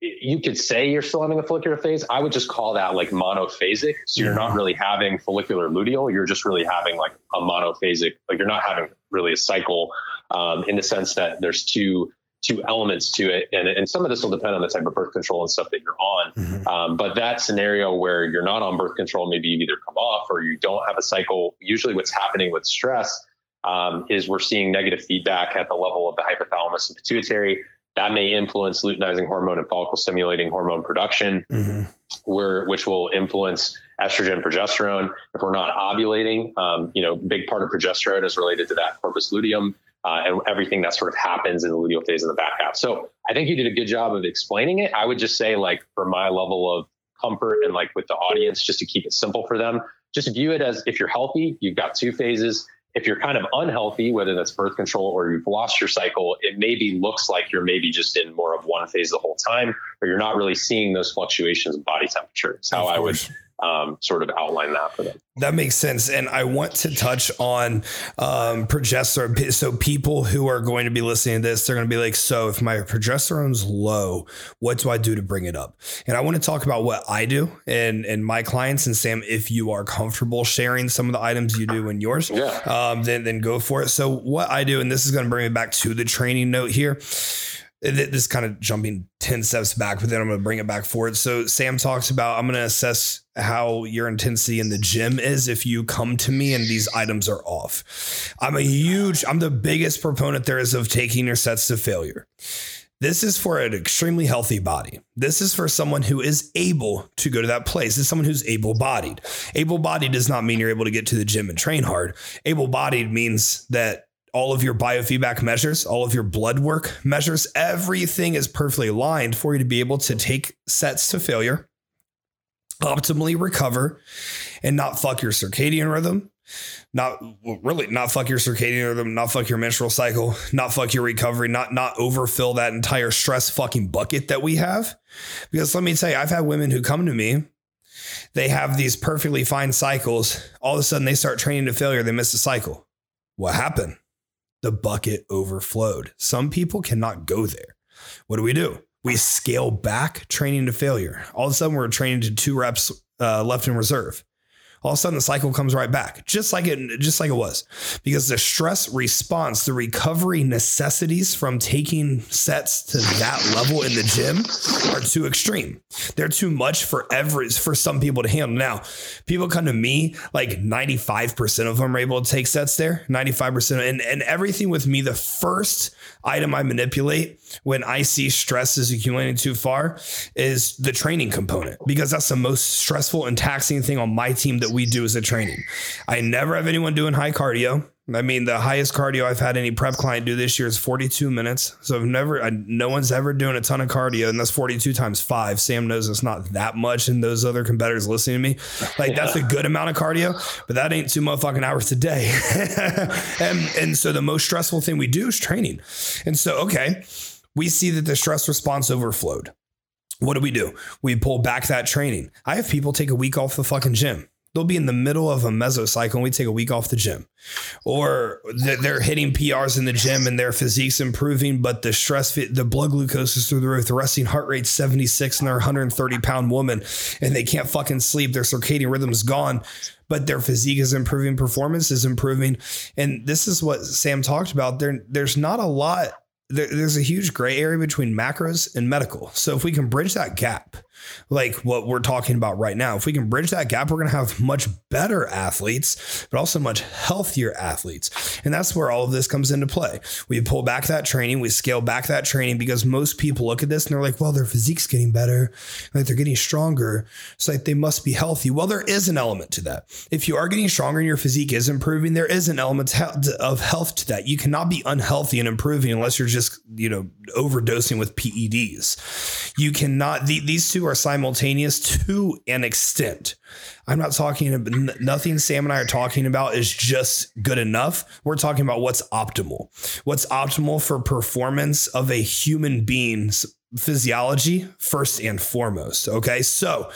you could say you're still having a follicular phase. I would just call that like monophasic. So you're not really having follicular luteal. You're just really having like a monophasic. Like you're not having really a cycle um, in the sense that there's two two elements to it, and and some of this will depend on the type of birth control and stuff that you're on. Mm-hmm. Um, but that scenario where you're not on birth control, maybe you either come off or you don't have a cycle. Usually, what's happening with stress um, is we're seeing negative feedback at the level of the hypothalamus and pituitary. That may influence luteinizing hormone and follicle stimulating hormone production, mm-hmm. where, which will influence estrogen, progesterone. If we're not ovulating, um, you know, big part of progesterone is related to that corpus luteum uh, and everything that sort of happens in the luteal phase in the back half. So I think you did a good job of explaining it. I would just say, like, for my level of comfort and like with the audience, just to keep it simple for them, just view it as if you're healthy, you've got two phases if you're kind of unhealthy, whether that's birth control or you've lost your cycle, it maybe looks like you're maybe just in more of one phase the whole time, or you're not really seeing those fluctuations in body temperature. It's how I would um, sort of outline that for them. That makes sense. And I want to touch on um, progesterone. So, people who are going to be listening to this, they're going to be like, So, if my progesterone's low, what do I do to bring it up? And I want to talk about what I do and, and my clients. And, Sam, if you are comfortable sharing some of the items you do in yours, yeah. um, then, then go for it. So, what I do, and this is going to bring me back to the training note here this kind of jumping 10 steps back, but then I'm going to bring it back forward. So Sam talks about, I'm going to assess how your intensity in the gym is if you come to me and these items are off. I'm a huge, I'm the biggest proponent there is of taking your sets to failure. This is for an extremely healthy body. This is for someone who is able to go to that place. Is someone who's able bodied. Able bodied does not mean you're able to get to the gym and train hard. Able bodied means that all of your biofeedback measures, all of your blood work measures, everything is perfectly aligned for you to be able to take sets to failure, optimally recover, and not fuck your circadian rhythm, not well, really not fuck your circadian rhythm, not fuck your menstrual cycle, not fuck your recovery, not not overfill that entire stress fucking bucket that we have. Because let me tell you, I've had women who come to me they have these perfectly fine cycles. All of a sudden, they start training to failure. They miss a cycle. What happened? the bucket overflowed. Some people cannot go there. What do we do? We scale back training to failure. All of a sudden, we're training to two reps uh, left in reserve. all of a sudden the cycle comes right back, just like it, just like it was, because the stress response, the recovery necessities from taking sets to that level in the gym are too extreme. They're too much for every for some people to handle. Now, people come to me like ninety five percent of them are able to take sets there, ninety five percent, and and everything with me. The first item I manipulate when I see stress is accumulating too far is the training component because that's the most stressful and taxing thing on my team that we do as a training. I never have anyone doing high cardio. I mean, the highest cardio I've had any prep client do this year is 42 minutes. So I've never, I, no one's ever doing a ton of cardio, and that's 42 times five. Sam knows it's not that much, and those other competitors listening to me, like yeah. that's a good amount of cardio, but that ain't two motherfucking hours a day. and and so the most stressful thing we do is training. And so okay, we see that the stress response overflowed. What do we do? We pull back that training. I have people take a week off the fucking gym they'll be in the middle of a mesocycle and we take a week off the gym or they're hitting prs in the gym and their physique's improving but the stress the blood glucose is through the roof the resting heart rate's 76 and they're 130 pound woman and they can't fucking sleep their circadian rhythm's gone but their physique is improving performance is improving and this is what sam talked about there there's not a lot there, there's a huge gray area between macros and medical. So if we can bridge that gap like what we're talking about right now. If we can bridge that gap, we're going to have much better athletes, but also much healthier athletes. And that's where all of this comes into play. We pull back that training, we scale back that training because most people look at this and they're like, well, their physique's getting better, like they're getting stronger. It's like they must be healthy. Well, there is an element to that. If you are getting stronger and your physique is improving, there is an element of health to that. You cannot be unhealthy and improving unless you're just, you know, overdosing with PEDs. You cannot, the, these two are simultaneous to an extent. I'm not talking about nothing Sam and I are talking about is just good enough. We're talking about what's optimal. What's optimal for performance of a human being's physiology, first and foremost. Okay. So,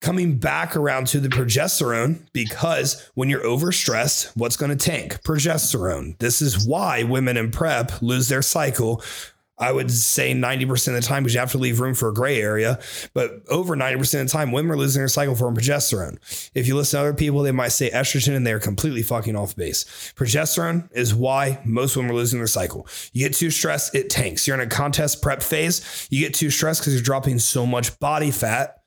coming back around to the progesterone because when you're overstressed, what's going to tank? Progesterone. This is why women in prep lose their cycle I would say 90% of the time because you have to leave room for a gray area. But over 90% of the time, women are losing their cycle from progesterone. If you listen to other people, they might say estrogen and they're completely fucking off base. Progesterone is why most women are losing their cycle. You get too stressed, it tanks. You're in a contest prep phase, you get too stressed because you're dropping so much body fat.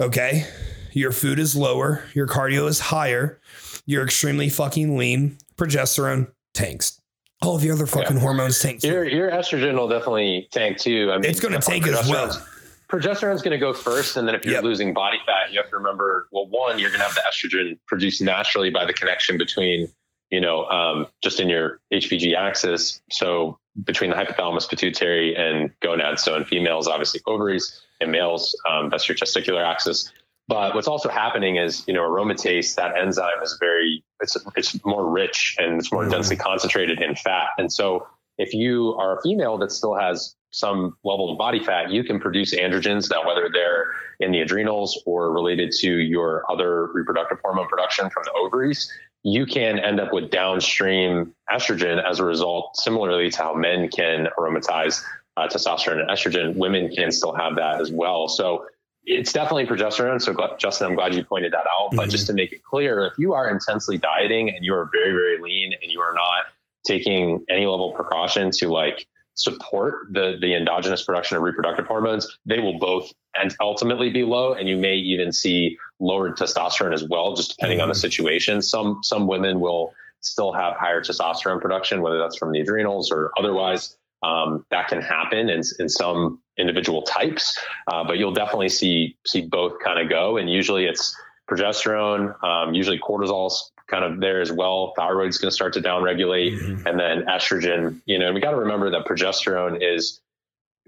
Okay. Your food is lower, your cardio is higher, you're extremely fucking lean. Progesterone tanks all of the other fucking yeah. hormones tank. Your your estrogen will definitely tank too. I mean, it's going to tank as well. Progesterone's going to go first, and then if you're yep. losing body fat, you have to remember. Well, one, you're going to have the estrogen produced naturally by the connection between, you know, um, just in your HPG axis. So between the hypothalamus, pituitary, and gonads. So in females, obviously ovaries, In males, um, that's your testicular axis. But what's also happening is, you know, aromatase, that enzyme is very, it's, it's more rich and it's more mm-hmm. densely concentrated in fat. And so if you are a female that still has some level of body fat, you can produce androgens now, whether they're in the adrenals or related to your other reproductive hormone production from the ovaries. You can end up with downstream estrogen as a result, similarly to how men can aromatize uh, testosterone and estrogen. Women can still have that as well. So it's definitely progesterone. So, Justin, I'm glad you pointed that out. But mm-hmm. just to make it clear, if you are intensely dieting and you are very, very lean and you are not taking any level of precaution to like support the the endogenous production of reproductive hormones, they will both and ultimately be low, and you may even see lowered testosterone as well, just depending mm-hmm. on the mm-hmm. situation. Some some women will still have higher testosterone production, whether that's from the adrenals or otherwise. Um, that can happen in, in some individual types, uh, but you'll definitely see see both kind of go. And usually it's progesterone, um, usually cortisol's kind of there as well. Thyroid's going to start to downregulate, mm-hmm. and then estrogen. You know, and we got to remember that progesterone is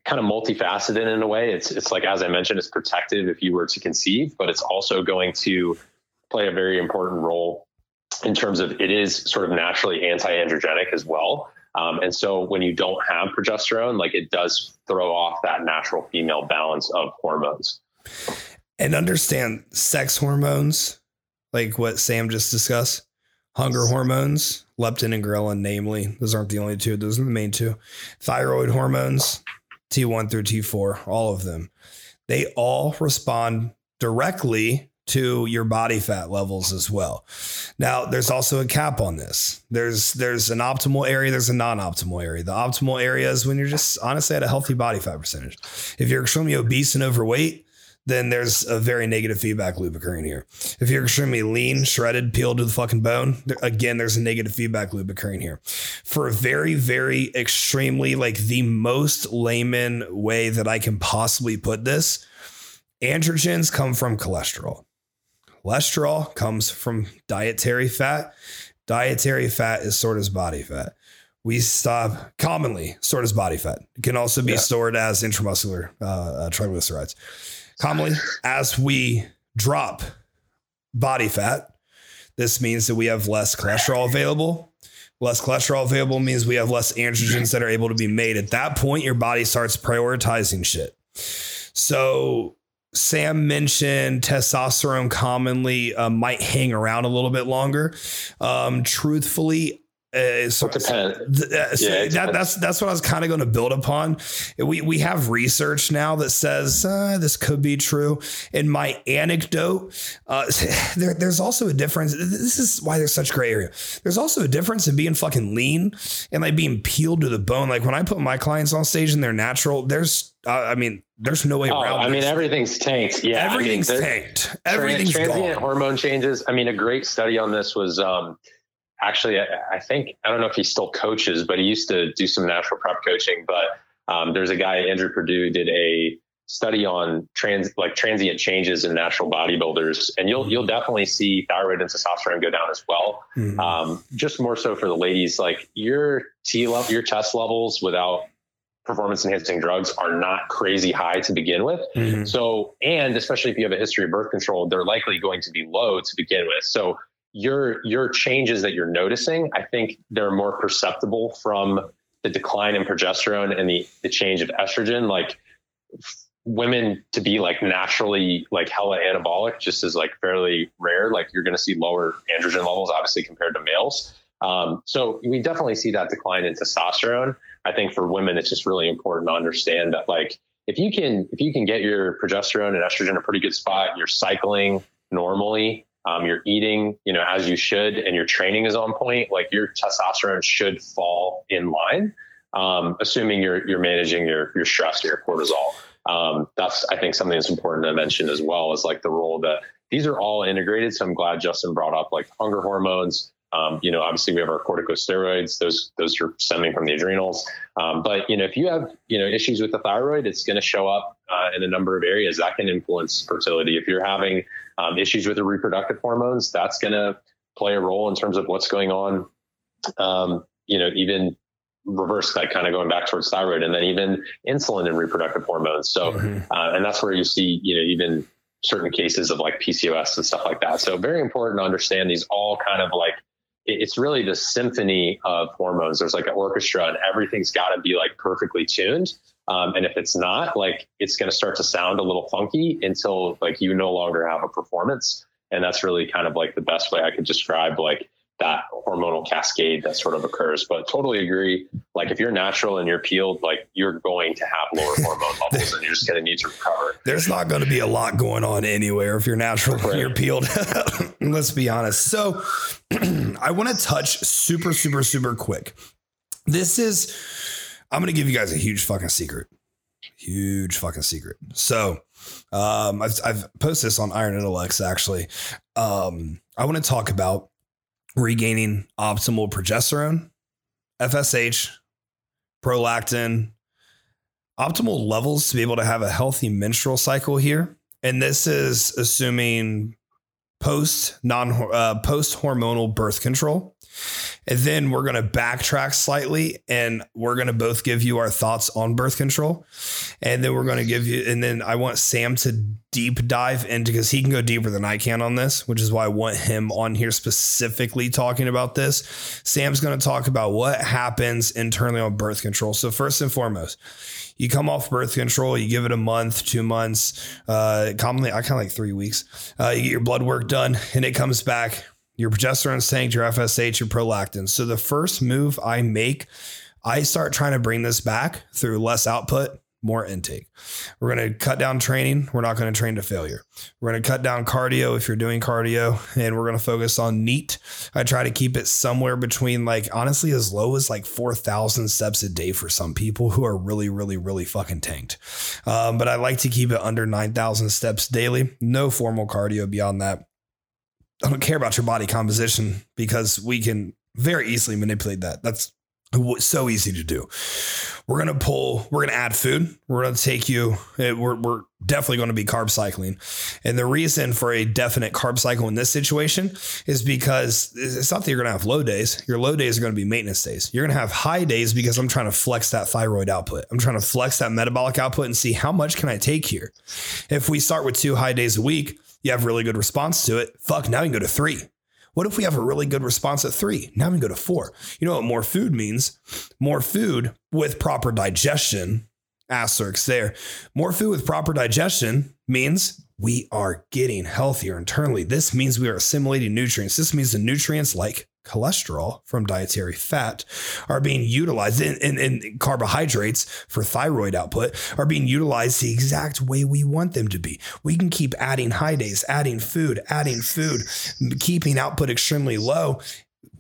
kind of multifaceted in a way. It's it's like as I mentioned, it's protective if you were to conceive, but it's also going to play a very important role in terms of it is sort of naturally anti-androgenic as well. Um, and so when you don't have progesterone, like it does throw off that natural female balance of hormones. And understand sex hormones, like what Sam just discussed, hunger hormones, leptin and ghrelin, namely, those aren't the only two, those are the main two. Thyroid hormones, T1 through T4, all of them. They all respond directly to your body fat levels as well. Now, there's also a cap on this. There's there's an optimal area, there's a non-optimal area. The optimal area is when you're just honestly at a healthy body fat percentage. If you're extremely obese and overweight, then there's a very negative feedback loop occurring here. If you're extremely lean, shredded, peeled to the fucking bone, again, there's a negative feedback loop occurring here. For a very, very extremely, like the most layman way that I can possibly put this, androgens come from cholesterol. Cholesterol comes from dietary fat. Dietary fat is stored as body fat. We stop commonly stored as body fat. It can also be yeah. stored as intramuscular uh, uh, triglycerides. Commonly, as we drop body fat, this means that we have less cholesterol available. Less cholesterol available means we have less androgens that are able to be made. At that point, your body starts prioritizing shit. So Sam mentioned testosterone commonly uh, might hang around a little bit longer. Um, truthfully, uh, so, uh, so yeah, that, that's that's what I was kind of going to build upon. We we have research now that says uh, this could be true. In my anecdote, uh, there, there's also a difference. This is why there's such gray area. There's also a difference in being fucking lean and like being peeled to the bone. Like when I put my clients on stage and they're natural, there's I mean, there's no way oh, around. I mean, everything's tanked. Yeah, everything's I mean, tanked. Everything's transient gone. hormone changes. I mean, a great study on this was. Um, actually, I, I, think I don't know if he still coaches, but he used to do some natural prep coaching. But um, there's a guy, Andrew Pardue, did a study on trans like transient changes in natural bodybuilders, and you'll you'll definitely see thyroid and testosterone go down as well. Mm-hmm. Um, just more so for the ladies, like your T level, your test levels without performance enhancing drugs are not crazy high to begin with. Mm-hmm. So, and especially if you have a history of birth control, they're likely going to be low to begin with. So your your changes that you're noticing, I think they're more perceptible from the decline in progesterone and the the change of estrogen. Like women to be like naturally like hella anabolic just is like fairly rare. Like you're going to see lower androgen levels, obviously compared to males. Um, so we definitely see that decline in testosterone. I think for women, it's just really important to understand that like if you can if you can get your progesterone and estrogen in a pretty good spot, you're cycling normally, um, you're eating, you know, as you should, and your training is on point, like your testosterone should fall in line, um, assuming you're you're managing your your stress, your cortisol. Um, that's I think something that's important to mention as well is like the role that these are all integrated. So I'm glad Justin brought up like hunger hormones. Um, you know, obviously we have our corticosteroids; those those are stemming from the adrenals. Um, but you know, if you have you know issues with the thyroid, it's going to show up uh, in a number of areas that can influence fertility. If you're having um, issues with the reproductive hormones, that's going to play a role in terms of what's going on. Um, you know, even reverse that kind of going back towards thyroid, and then even insulin and reproductive hormones. So, mm-hmm. uh, and that's where you see you know even certain cases of like PCOS and stuff like that. So very important to understand these all kind of like it's really the symphony of hormones. There's like an orchestra and everything's got to be like perfectly tuned. Um, and if it's not, like it's going to start to sound a little funky until like you no longer have a performance. And that's really kind of like the best way I could describe like that hormonal cascade that sort of occurs. But totally agree. Like if you're natural and you're peeled, like you're going to have lower hormone levels and you're just going to need to recover. There's not going to be a lot going on anywhere if you're natural right. and you're peeled. Let's be honest. So I want to touch super, super, super quick. This is, I'm going to give you guys a huge fucking secret. Huge fucking secret. So um, I've, I've posted this on Iron Intellects actually. Um, I want to talk about regaining optimal progesterone, FSH, prolactin, optimal levels to be able to have a healthy menstrual cycle here. And this is assuming post non uh, post hormonal birth control. And then we're going to backtrack slightly and we're going to both give you our thoughts on birth control. And then we're going to give you, and then I want Sam to deep dive into because he can go deeper than I can on this, which is why I want him on here specifically talking about this. Sam's going to talk about what happens internally on birth control. So, first and foremost, you come off birth control, you give it a month, two months, uh, commonly, I kind of like three weeks. Uh, you get your blood work done and it comes back your progesterone's tanked, your FSH, your prolactin. So the first move I make, I start trying to bring this back through less output, more intake. We're going to cut down training. We're not going to train to failure. We're going to cut down cardio if you're doing cardio, and we're going to focus on NEAT. I try to keep it somewhere between, like, honestly, as low as like 4,000 steps a day for some people who are really, really, really fucking tanked. Um, but I like to keep it under 9,000 steps daily. No formal cardio beyond that. I don't care about your body composition because we can very easily manipulate that. That's so easy to do. We're gonna pull. We're gonna add food. We're gonna take you. Eh, we're we're definitely going to be carb cycling, and the reason for a definite carb cycle in this situation is because it's not that you're gonna have low days. Your low days are gonna be maintenance days. You're gonna have high days because I'm trying to flex that thyroid output. I'm trying to flex that metabolic output and see how much can I take here. If we start with two high days a week, you have really good response to it. Fuck, now you can go to three. What if we have a really good response at three? Now we go to four. You know what more food means? More food with proper digestion, asterisks there. More food with proper digestion means we are getting healthier internally. This means we are assimilating nutrients. This means the nutrients like cholesterol from dietary fat are being utilized in, carbohydrates for thyroid output are being utilized the exact way we want them to be. We can keep adding high days, adding food, adding food, keeping output extremely low.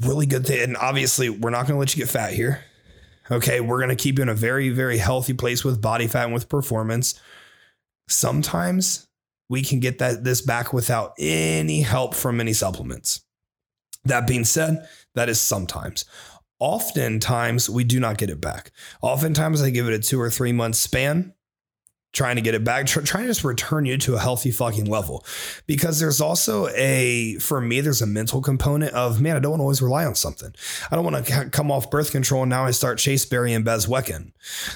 Really good thing. And obviously, we're not going to let you get fat here. Okay. We're going to keep you in a very, very healthy place with body fat and with performance. Sometimes we can get that this back without any help from any supplements. That being said, that is sometimes. Oftentimes, we do not get it back. Oftentimes, I give it a two or three month span trying to get it back, trying to just return you to a healthy fucking level. Because there's also a, for me, there's a mental component of, man, I don't want to always rely on something. I don't want to come off birth control and now I start Chaseberry and Bezwecken.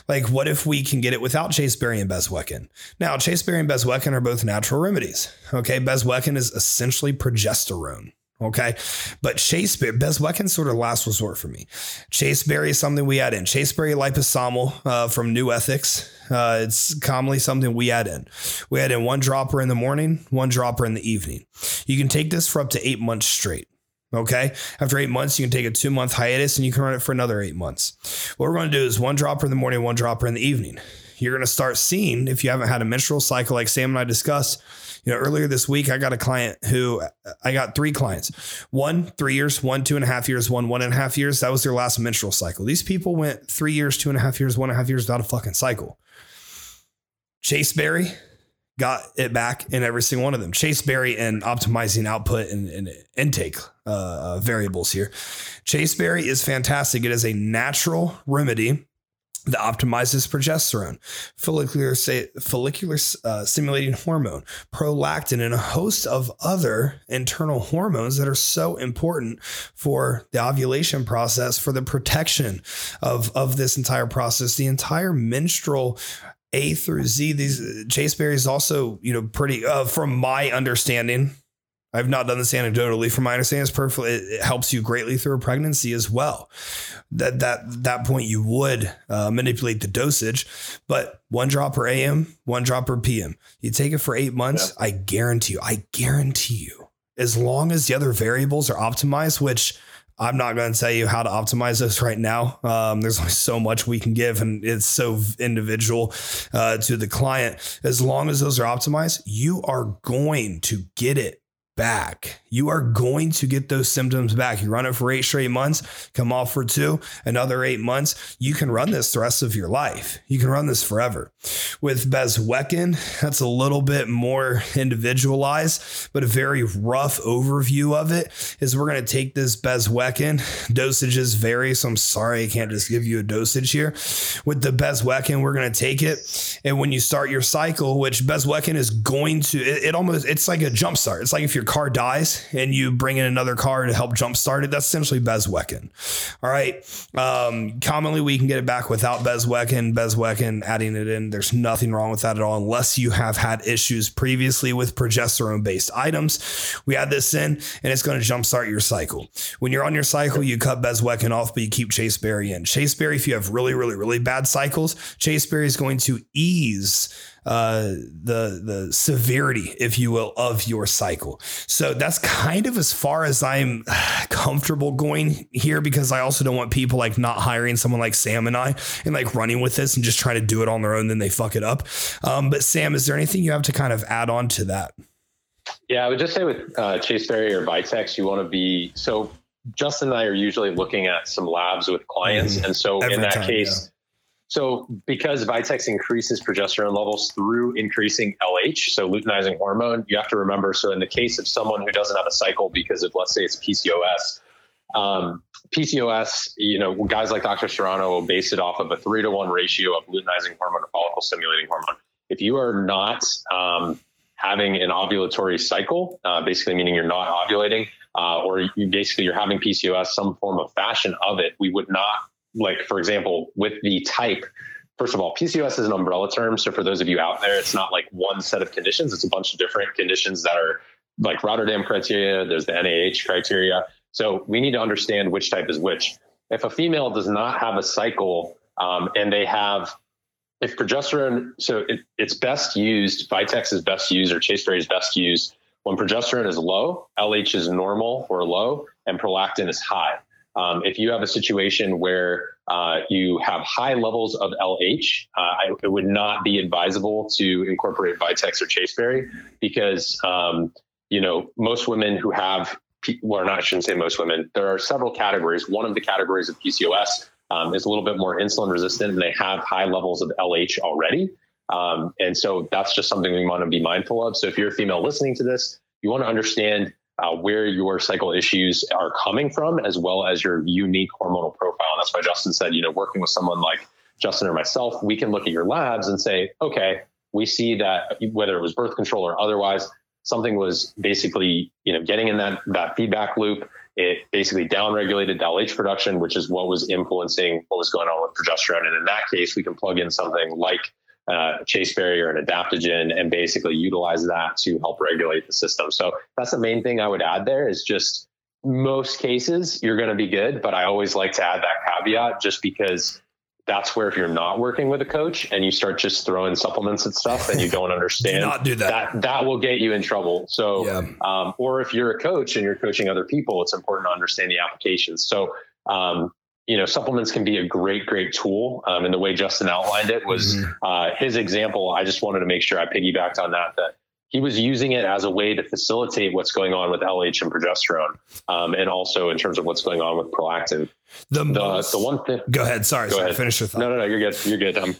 Like, what if we can get it without Chaseberry and Bezwecken? Now, Chaseberry and Bezwecken are both natural remedies. Okay. Bezwecken is essentially progesterone. Okay. But chaseberry, Bezwecken sort of last resort for me. Chaseberry is something we add in. Chaseberry liposomal uh, from New Ethics. Uh, it's commonly something we add in. We add in one dropper in the morning, one dropper in the evening. You can take this for up to eight months straight. Okay. After eight months, you can take a two month hiatus and you can run it for another eight months. What we're going to do is one dropper in the morning, one dropper in the evening. You're going to start seeing, if you haven't had a menstrual cycle like Sam and I discussed, you know, earlier this week, I got a client who I got three clients one, three years, one, two and a half years, one, one and a half years. That was their last menstrual cycle. These people went three years, two and a half years, one and a half years without a fucking cycle. Chase Berry got it back in every single one of them. Chase Berry and optimizing output and, and intake uh, uh, variables here. Chase Berry is fantastic. It is a natural remedy that optimizes progesterone, follicular, follicular uh, stimulating hormone, prolactin, and a host of other internal hormones that are so important for the ovulation process, for the protection of, of this entire process. The entire menstrual A through Z, these chaseberry is also, you know, pretty, uh, from my understanding, I've not done this anecdotally. From my understanding, it's perfect. It, it, helps you greatly through a pregnancy as well. That that that point you would uh, manipulate the dosage, but one drop per AM, one drop per PM. You take it for eight months. Yeah. I guarantee you. I guarantee you. As long as the other variables are optimized, which I'm not going to tell you how to optimize this right now. Um, there's only so much we can give, and it's so individual uh, to the client. As long as those are optimized, you are going to get it back. You are going to get those symptoms back. You run it for eight straight months, come off for two, another eight months. You can run this the rest of your life. You can run this forever. With Bezwecken, that's a little bit more individualized, but a very rough overview of it is we're going to take this Bezwecken. Dosages vary, so I'm sorry I can't just give you a dosage here. With the Bezwecken, we're going to take it, and when you start your cycle, which Bezwecken is going to, it, it almost it's like a jump start. It's like if you're car dies and you bring in another car to help jumpstart it, that's essentially Bezwecken. All right. Um, commonly, we can get it back without Bezwecken. Bezwecken, adding it in, there's nothing wrong with that at all, unless you have had issues previously with progesterone based items. We add this in, and it's going to jumpstart your cycle. When you're on your cycle, you cut Bezwecken off, but you keep Chaseberry in. Chaseberry, if you have really, really, really bad cycles, Chaseberry is going to ease uh, the the severity, if you will, of your cycle. So that's kind of as far as I'm comfortable going here because I also don't want people like not hiring someone like Sam and I and like running with this and just trying to do it on their own, then they fuck it up. Um, but Sam, is there anything you have to kind of add on to that? Yeah, I would just say with uh, Chase Berry or Vitex, you want to be so. Justin and I are usually looking at some labs with clients, mm, and so in that time, case. Yeah so because Vitex increases progesterone levels through increasing LH, so luteinizing hormone, you have to remember. So in the case of someone who doesn't have a cycle because of, let's say it's PCOS, um, PCOS, you know, guys like Dr. Serrano will base it off of a three to one ratio of luteinizing hormone to follicle stimulating hormone. If you are not um, having an ovulatory cycle, uh, basically meaning you're not ovulating, uh, or you basically you're having PCOS, some form of fashion of it, we would not like for example, with the type, first of all, PCOS is an umbrella term. So for those of you out there, it's not like one set of conditions. It's a bunch of different conditions that are like Rotterdam criteria. There's the NIH criteria. So we need to understand which type is which. If a female does not have a cycle um, and they have, if progesterone, so it, it's best used, Vitex is best used or Chasteberry is best used when progesterone is low, LH is normal or low, and prolactin is high. Um, if you have a situation where uh, you have high levels of LH, uh, I, it would not be advisable to incorporate Vitex or Chasteberry because, um, you know, most women who have, well, not, I shouldn't say most women, there are several categories. One of the categories of PCOS um, is a little bit more insulin resistant and they have high levels of LH already. Um, and so that's just something we want to be mindful of. So if you're a female listening to this, you want to understand uh, where your cycle issues are coming from, as well as your unique hormonal profile. And that's why Justin said, you know, working with someone like Justin or myself, we can look at your labs and say, okay, we see that whether it was birth control or otherwise, something was basically, you know, getting in that that feedback loop. It basically downregulated LH production, which is what was influencing what was going on with progesterone. And in that case, we can plug in something like uh, Chasteberry or an adaptogen and basically utilize that to help regulate the system. So that's the main thing I would add there is just most cases you're going to be good, but I always like to add that caveat just because that's where if you're not working with a coach and you start just throwing supplements and stuff and you don't understand do not do that. that that will get you in trouble so yeah. um, or if you're a coach and you're coaching other people it's important to understand the applications so um, you know, supplements can be a great, great tool. Um, and the way Justin outlined it was mm-hmm. uh, his example. I just wanted to make sure I piggybacked on that, that he was using it as a way to facilitate what's going on with LH and progesterone, um, and also in terms of what's going on with prolactin. The, the, most, the one thing. Go ahead. Sorry. Go sorry. Ahead. Finish your thought. No, no, no. You're good. You're good. Um,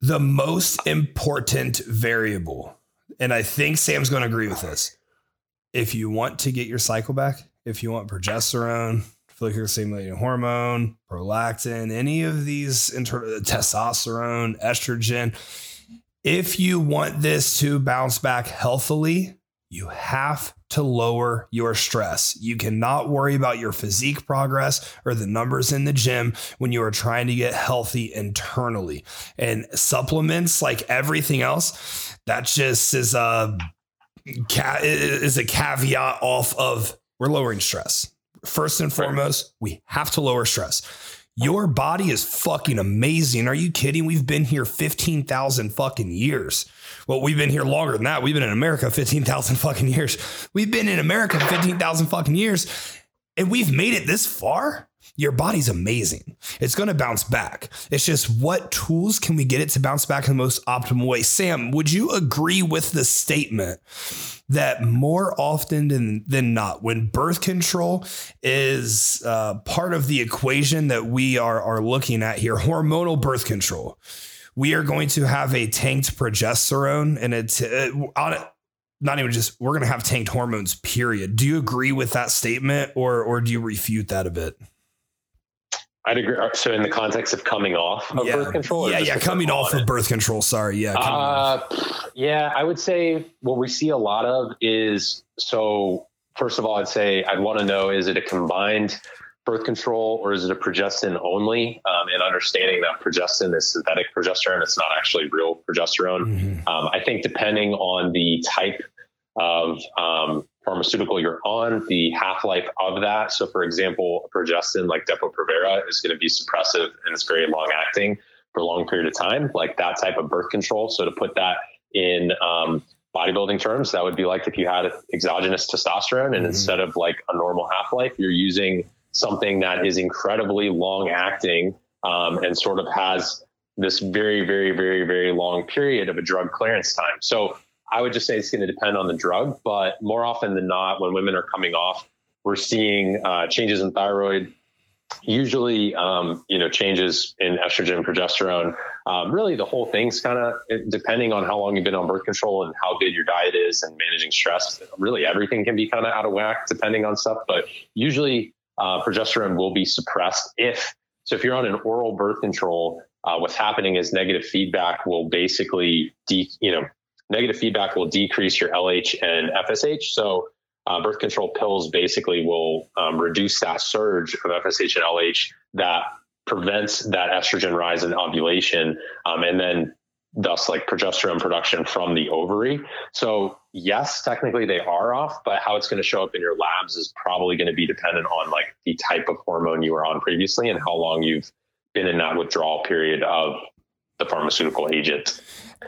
the most important variable, and I think Sam's going to agree with this. If you want to get your cycle back, if you want progesterone, follicular stimulating hormone, prolactin, any of these inter- testosterone, estrogen. If you want this to bounce back healthily, you have to lower your stress. You cannot worry about your physique progress or the numbers in the gym when you are trying to get healthy internally. And supplements, like everything else, that just is a is a caveat off of we're lowering stress. First and foremost, we have to lower stress. Your body is fucking amazing. Are you kidding? We've been here 15,000 fucking years. Well, we've been here longer than that. We've been in America 15,000 fucking years. We've been in America 15,000 fucking years and we've made it this far. Your body's amazing. It's going to bounce back. It's just what tools can we get it to bounce back in the most optimal way? Sam, would you agree with the statement that more often than, than not, when birth control is uh, part of the equation that we are, are looking at here, hormonal birth control, we are going to have a tanked progesterone and it's uh, on it not even just we're going to have tanked hormones period do you agree with that statement or or do you refute that a bit I'd agree. So, in the context of coming off of yeah. birth control, yeah, yeah, coming off of birth control. Sorry, yeah, uh, yeah. I would say what we see a lot of is so. First of all, I'd say I'd want to know: is it a combined birth control or is it a progestin only? Um, and understanding that progestin is synthetic progesterone; it's not actually real progesterone. Mm-hmm. Um, I think depending on the type of um, pharmaceutical you're on, the half life of that. So, for example, a progestin like Depo-Provera is going to be suppressive and it's very long acting. for a long period of time, like that type of birth control. So to put that in um, bodybuilding terms, that would be like if you had exogenous testosterone and mm-hmm. instead of like a normal half life, you're using something that is incredibly long acting um, and sort of has this very, very, very, very long period of a drug clearance time. So I would just say it's going to depend on the drug, but more often than not, when women are coming off, we're seeing uh, changes in thyroid, usually um, you know changes in estrogen progesterone. Um, really the whole thing's kind of depending on how long you've been on birth control and how good your diet is and managing stress really everything can be kind of out of whack depending on stuff but usually uh, progesterone will be suppressed if so if you're on an oral birth control uh, what's happening is negative feedback will basically de- you know negative feedback will decrease your lh and fsh so uh, birth control pills basically will um, reduce that surge of FSH and LH that prevents that estrogen rise in ovulation, um, and then thus like progesterone production from the ovary. So yes, technically they are off, but how it's going to show up in your labs is probably going to be dependent on like the type of hormone you were on previously and how long you've been in that withdrawal period of the pharmaceutical agent.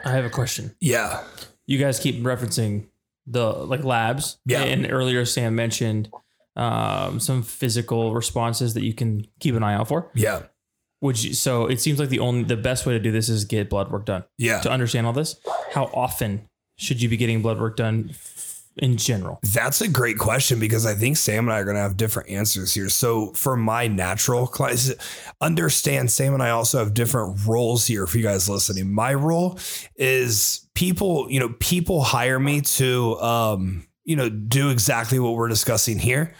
I have a question. Yeah. You guys keep referencing the like labs. Yeah. And earlier Sam mentioned um, some physical responses that you can keep an eye out for. Yeah. Would you, so it seems like the only the best way to do this is get blood work done. Yeah. To understand all this, how often should you be getting blood work done in general? That's a great question because I think Sam and I are going to have different answers here. So for my natural clients, understand Sam and I also have different roles here for you guys listening. My role is people, you know, people hire me to, um, you know, do exactly what we're discussing here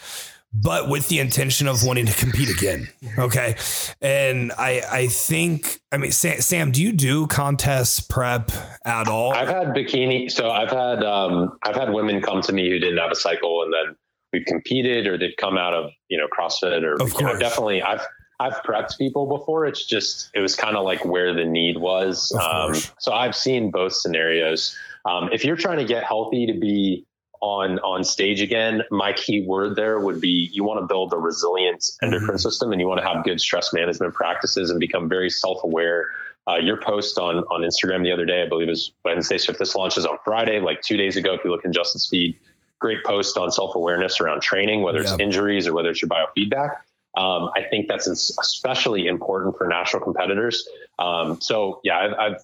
but with the intention of wanting to compete again. Okay. And I I think I mean Sam, Sam do you do contest prep at all? I've had bikini so I've had um I've had women come to me who didn't have a cycle and then we've competed or they've come out of, you know, CrossFit or of course. Know, definitely I've I've prepped people before. It's just it was kind of like where the need was. Um, so I've seen both scenarios. Um, if you're trying to get healthy to be on on stage again, my key word there would be you want to build a resilient endocrine mm-hmm. system and you want to have good stress management practices and become very self aware. Uh, your post on on Instagram the other day, I believe, is Wednesday. So if this launches on Friday, like two days ago, if you look in Justin's feed, great post on self awareness around training, whether it's injuries or whether it's your biofeedback. Um, I think that's especially important for national competitors. Um, so yeah, I've, I've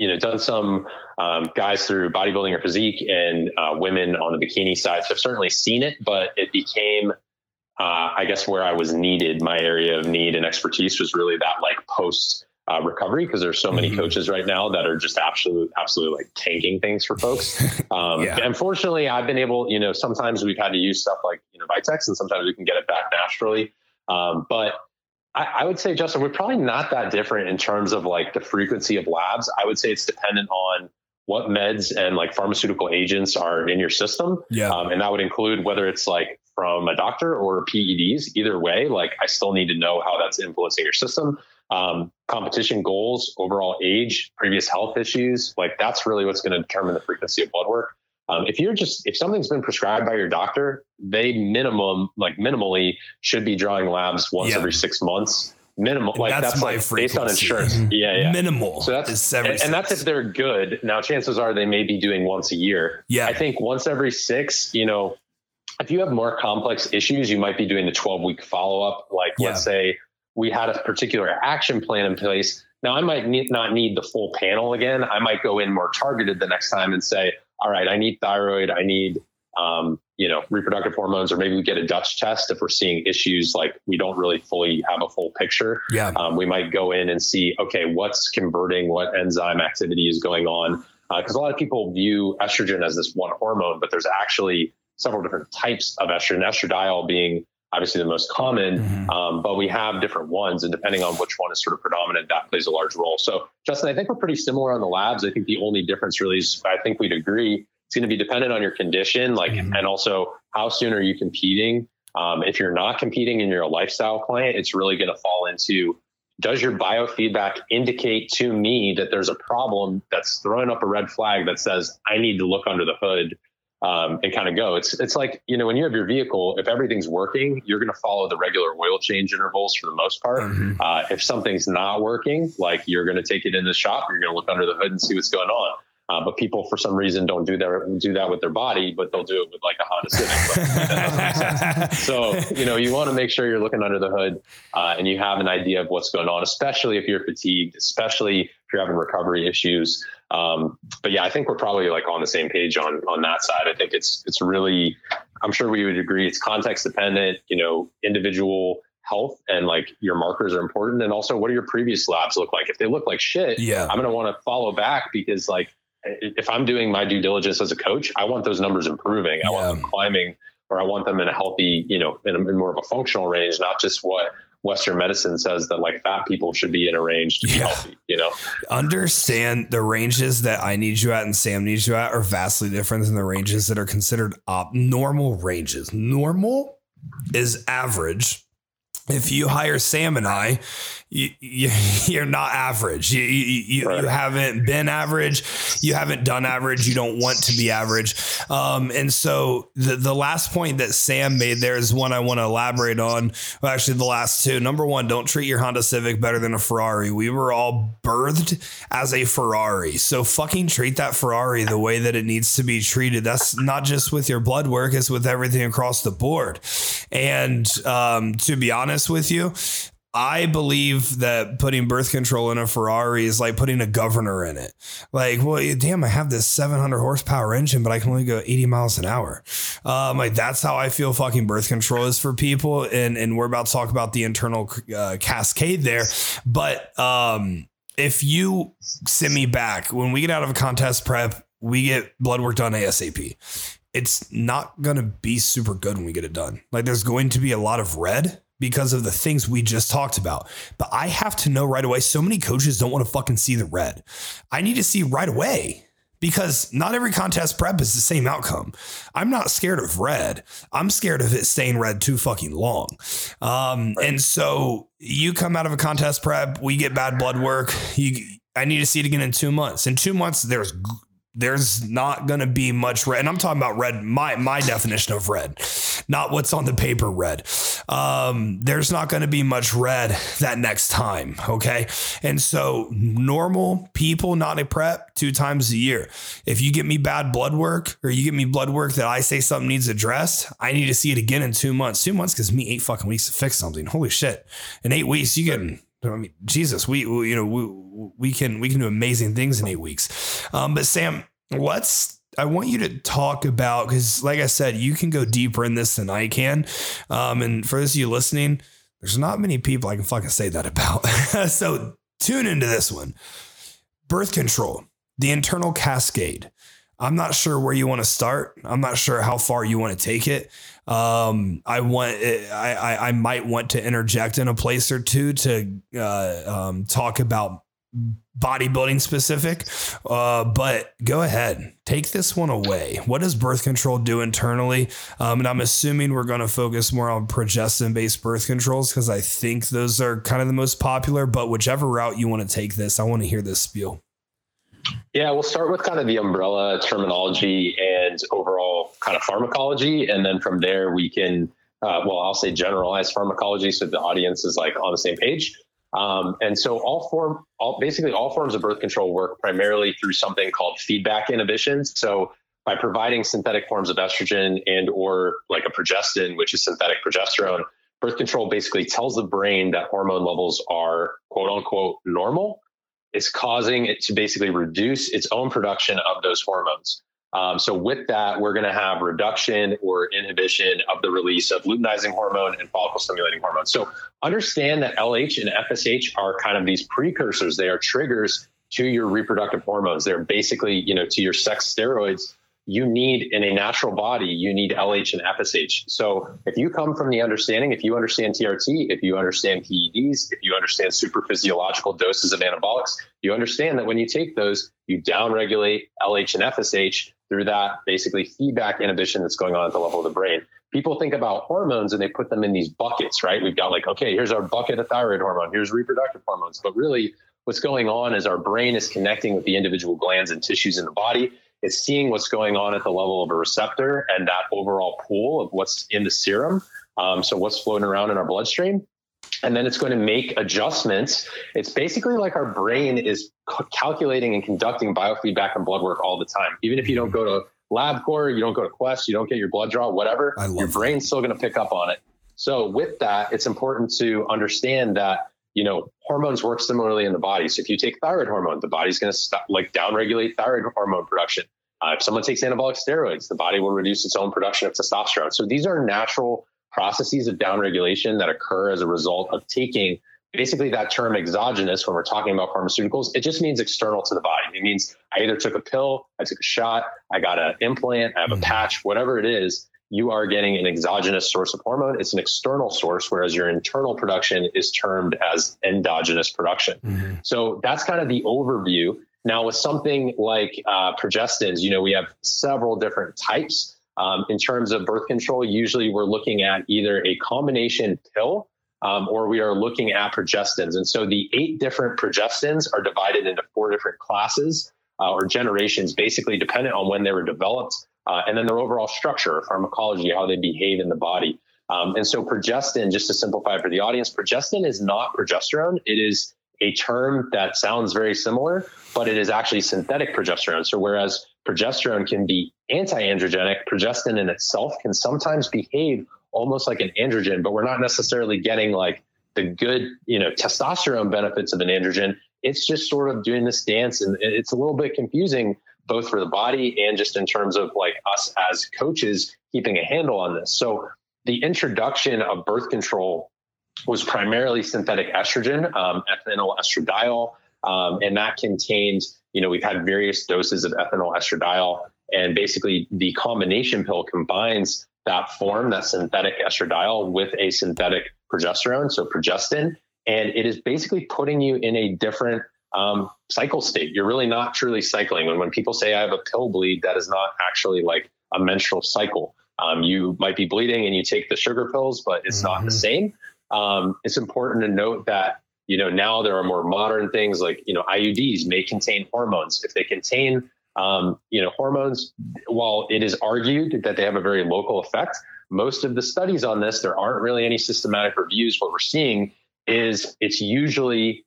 you know, done some um, guys through bodybuilding or physique and uh, women on the bikini side. So I've certainly seen it, but it became, uh, I guess, where I was needed. My area of need and expertise was really that like post uh, recovery because there's so many mm-hmm. coaches right now that are just absolutely, absolutely like tanking things for folks. Um, yeah. Unfortunately, I've been able, you know, sometimes we've had to use stuff like you know Vitex, and sometimes we can get it back naturally. Um, but I, I, would say, Justin, we're probably not that different in terms of like the frequency of labs. I would say it's dependent on what meds and like pharmaceutical agents are in your system. Yeah. Um, and that would include whether it's like from a doctor or PEDs. Either way, like I still need to know how that's influencing your system. Um, competition goals, overall age, previous health issues, like that's really what's going to determine the frequency of blood work. Um, if you're just if something's been prescribed by your doctor, they minimum like minimally should be drawing labs once yeah. every six months. Minimal, like that's, that's like based on insurance. Mm-hmm. Yeah, yeah. Minimal. So that's and, and, that's if they're good. Now, chances are they may be doing once a year. Yeah. I think once every six. You know, if you have more complex issues, you might be doing the 12 week follow up. Like, yeah. let's say we had a particular action plan in place. Now, I might need, not need the full panel again. I might go in more targeted the next time and say, all right, I need thyroid, I need um, you know, reproductive hormones, or maybe we get a Dutch test if we're seeing issues like we don't really fully have a full picture. Yeah. Um, we might go in and see, okay, what's converting, what enzyme activity is going on. Because uh, a lot of people view estrogen as this one hormone, but there's actually several different types of estrogen, estradiol being obviously the most common, mm-hmm. um, but we have different ones, and depending on which one is sort of predominant, that plays a large role. So, Justin, I think we're pretty similar on the labs. I think the only difference really is I think we'd agree it's going to be dependent on your condition, like, mm-hmm. and also how soon are you competing. Um, if you're not competing and you're a lifestyle client, it's really going to fall into does your biofeedback indicate to me that there's a problem that's throwing up a red flag that says I need to look under the hood um, and kind of go. It's it's like you know when you have your vehicle, if everything's working, you're going to follow the regular oil change intervals for the most part. Mm-hmm. Uh, if something's not working, like you're going to take it in the shop, you're going to look under the hood and see what's going on. Uh, but people, for some reason, don't do that do that with their body, but they'll do it with like a Honda Civic. so you know, you want to make sure you're looking under the hood uh, and you have an idea of what's going on, especially if you're fatigued, especially if you're having recovery issues. Um, but yeah, I think we're probably like on the same page on on that side. I think it's it's really, I'm sure we would agree, it's context dependent. You know, individual health and like your markers are important and also what do your previous labs look like if they look like shit yeah i'm going to want to follow back because like if I'm doing my due diligence as a coach, I want those numbers improving. I want them climbing, or I want them in a healthy, you know, in, a, in, more of a functional range, not just what Western medicine says that like fat people should be in a range to be yeah. healthy. You know, understand the ranges that I need you at and Sam needs you at are vastly different than the ranges that are considered op- normal ranges. Normal is average. If you hire Sam and I, you, you are not average. You you, right. you, haven't been average. You haven't done average. You don't want to be average. Um, and so the the last point that Sam made there is one I want to elaborate on. Well, actually, the last two. Number one, don't treat your Honda Civic better than a Ferrari. We were all birthed as a Ferrari, so fucking treat that Ferrari the way that it needs to be treated. That's not just with your blood work; it's with everything across the board. And um, to be honest with you, I believe that putting birth control in a Ferrari is like putting a governor in it. Like, well, damn, I have this 700 horsepower engine, but I can only go 80 miles an hour. Um, like that's how I feel fucking birth control is for people. And and we're about to talk about the internal uh, cascade there. But um, if you send me back when we get out of a contest prep, we get blood work done ASAP. It's not gonna be super good when we get it done. Like, there's going to be a lot of red because of the things we just talked about. But I have to know right away. So many coaches don't want to fucking see the red. I need to see right away because not every contest prep is the same outcome. I'm not scared of red. I'm scared of it staying red too fucking long. Um, and so you come out of a contest prep, we get bad blood work. You, I need to see it again in two months. In two months, there's there's not going to be much red. And I'm talking about red, my, my definition of red, not what's on the paper red. Um, there's not going to be much red that next time. Okay. And so normal people, not a prep, two times a year. If you get me bad blood work or you get me blood work that I say something needs addressed, I need to see it again in two months. Two months gives me eight fucking weeks to fix something. Holy shit. In eight weeks, you can I mean, Jesus, we, we, you know we we can we can do amazing things in eight weeks. Um, but Sam, let's. I want you to talk about because, like I said, you can go deeper in this than I can. Um, and for those of you listening, there's not many people I can fucking say that about. so tune into this one. Birth control, the internal cascade. I'm not sure where you want to start. I'm not sure how far you want to take it. Um, I want, I, I, I, might want to interject in a place or two to uh, um, talk about bodybuilding specific. Uh, but go ahead, take this one away. What does birth control do internally? Um, and I'm assuming we're going to focus more on progestin based birth controls because I think those are kind of the most popular. But whichever route you want to take this, I want to hear this spiel. Yeah, we'll start with kind of the umbrella terminology and overall kind of pharmacology. And then from there, we can, uh, well, I'll say generalized pharmacology so the audience is like on the same page. Um, and so all form, all basically all forms of birth control work primarily through something called feedback inhibition. So by providing synthetic forms of estrogen and or like a progestin, which is synthetic progesterone, birth control basically tells the brain that hormone levels are quote unquote normal is causing it to basically reduce its own production of those hormones. Um, so with that, we're going to have reduction or inhibition of the release of luteinizing hormone and follicle stimulating hormone. So understand that LH and FSH are kind of these precursors. They are triggers to your reproductive hormones. They're basically, you know, to your sex steroids you need in a natural body, you need LH and FSH. So if you come from the understanding, if you understand TRT, if you understand PEDs, if you understand super physiological doses of anabolics, you understand that when you take those, you downregulate LH and FSH through that basically feedback inhibition that's going on at the level of the brain. People think about hormones and they put them in these buckets, right? We've got like, okay, here's our bucket of thyroid hormone, here's reproductive hormones. But really, what's going on is our brain is connecting with the individual glands and tissues in the body It's seeing what's going on at the level of a receptor and that overall pool of what's in the serum. Um, so what's floating around in our bloodstream. And then it's going to make adjustments. It's basically like our brain is calculating and conducting biofeedback and blood work all the time. Even if you don't go to LabCorp, you don't go to Quest, you don't get your blood draw, whatever, your brain's that. still going to pick up on it. So with that, it's important to understand that you know hormones work similarly in the body. So if you take thyroid hormone, the body's going to stop like downregulate thyroid hormone production. Uh, if someone takes anabolic steroids, the body will reduce its own production of testosterone. So these are natural processes of downregulation that occur as a result of taking basically that term exogenous when we're talking about pharmaceuticals it just means external to the body it means i either took a pill i took a shot i got an implant i have a mm-hmm. patch whatever it is you are getting an exogenous source of hormone. It's an external source whereas your internal production is termed as endogenous production. Mm-hmm. so that's kind of the overview. Now with something like uh, progestins you know we have several different types. Um, in terms of birth control usually we're looking at either a combination pill um, or we are looking at progestins. And so the eight different progestins are divided into four different classes uh, or generations, basically dependent on when they were developed, uh, and then their overall structure, pharmacology, how they behave in the body. Um, and so progestin, just to simplify for the audience, progestin is not progesterone. It is a term that sounds very similar, but it is actually synthetic progesterone. So whereas progesterone can be anti-androgenic, progestin in itself can sometimes behave almost like an androgen, but we're not necessarily getting like the good, you know, testosterone benefits of an androgen. It's just sort of doing this dance, and it's a little bit confusing both for the body and just in terms of like us as coaches keeping a handle on this. So the introduction of birth control was primarily synthetic estrogen, um, ethinyl estradiol, um, and that contained, you know, we've had various doses of ethinyl estradiol, and basically the combination pill combines that form, that synthetic estradiol, with a synthetic progesterone, so progestin. And it is basically putting you in a different um, cycle state. You're really not truly cycling. And when people say I have a pill bleed, that is not actually like a menstrual cycle. Um, you might be bleeding and you take the sugar pills, but it's mm-hmm. not the mm-hmm. same. Um, it's important to note that you know now there are more modern things like you know IUDs may contain hormones. If they contain um, you know, hormones, while it is argued that they have a very local effect, most of the studies on this, there aren't really any systematic reviews. What we're seeing is it's usually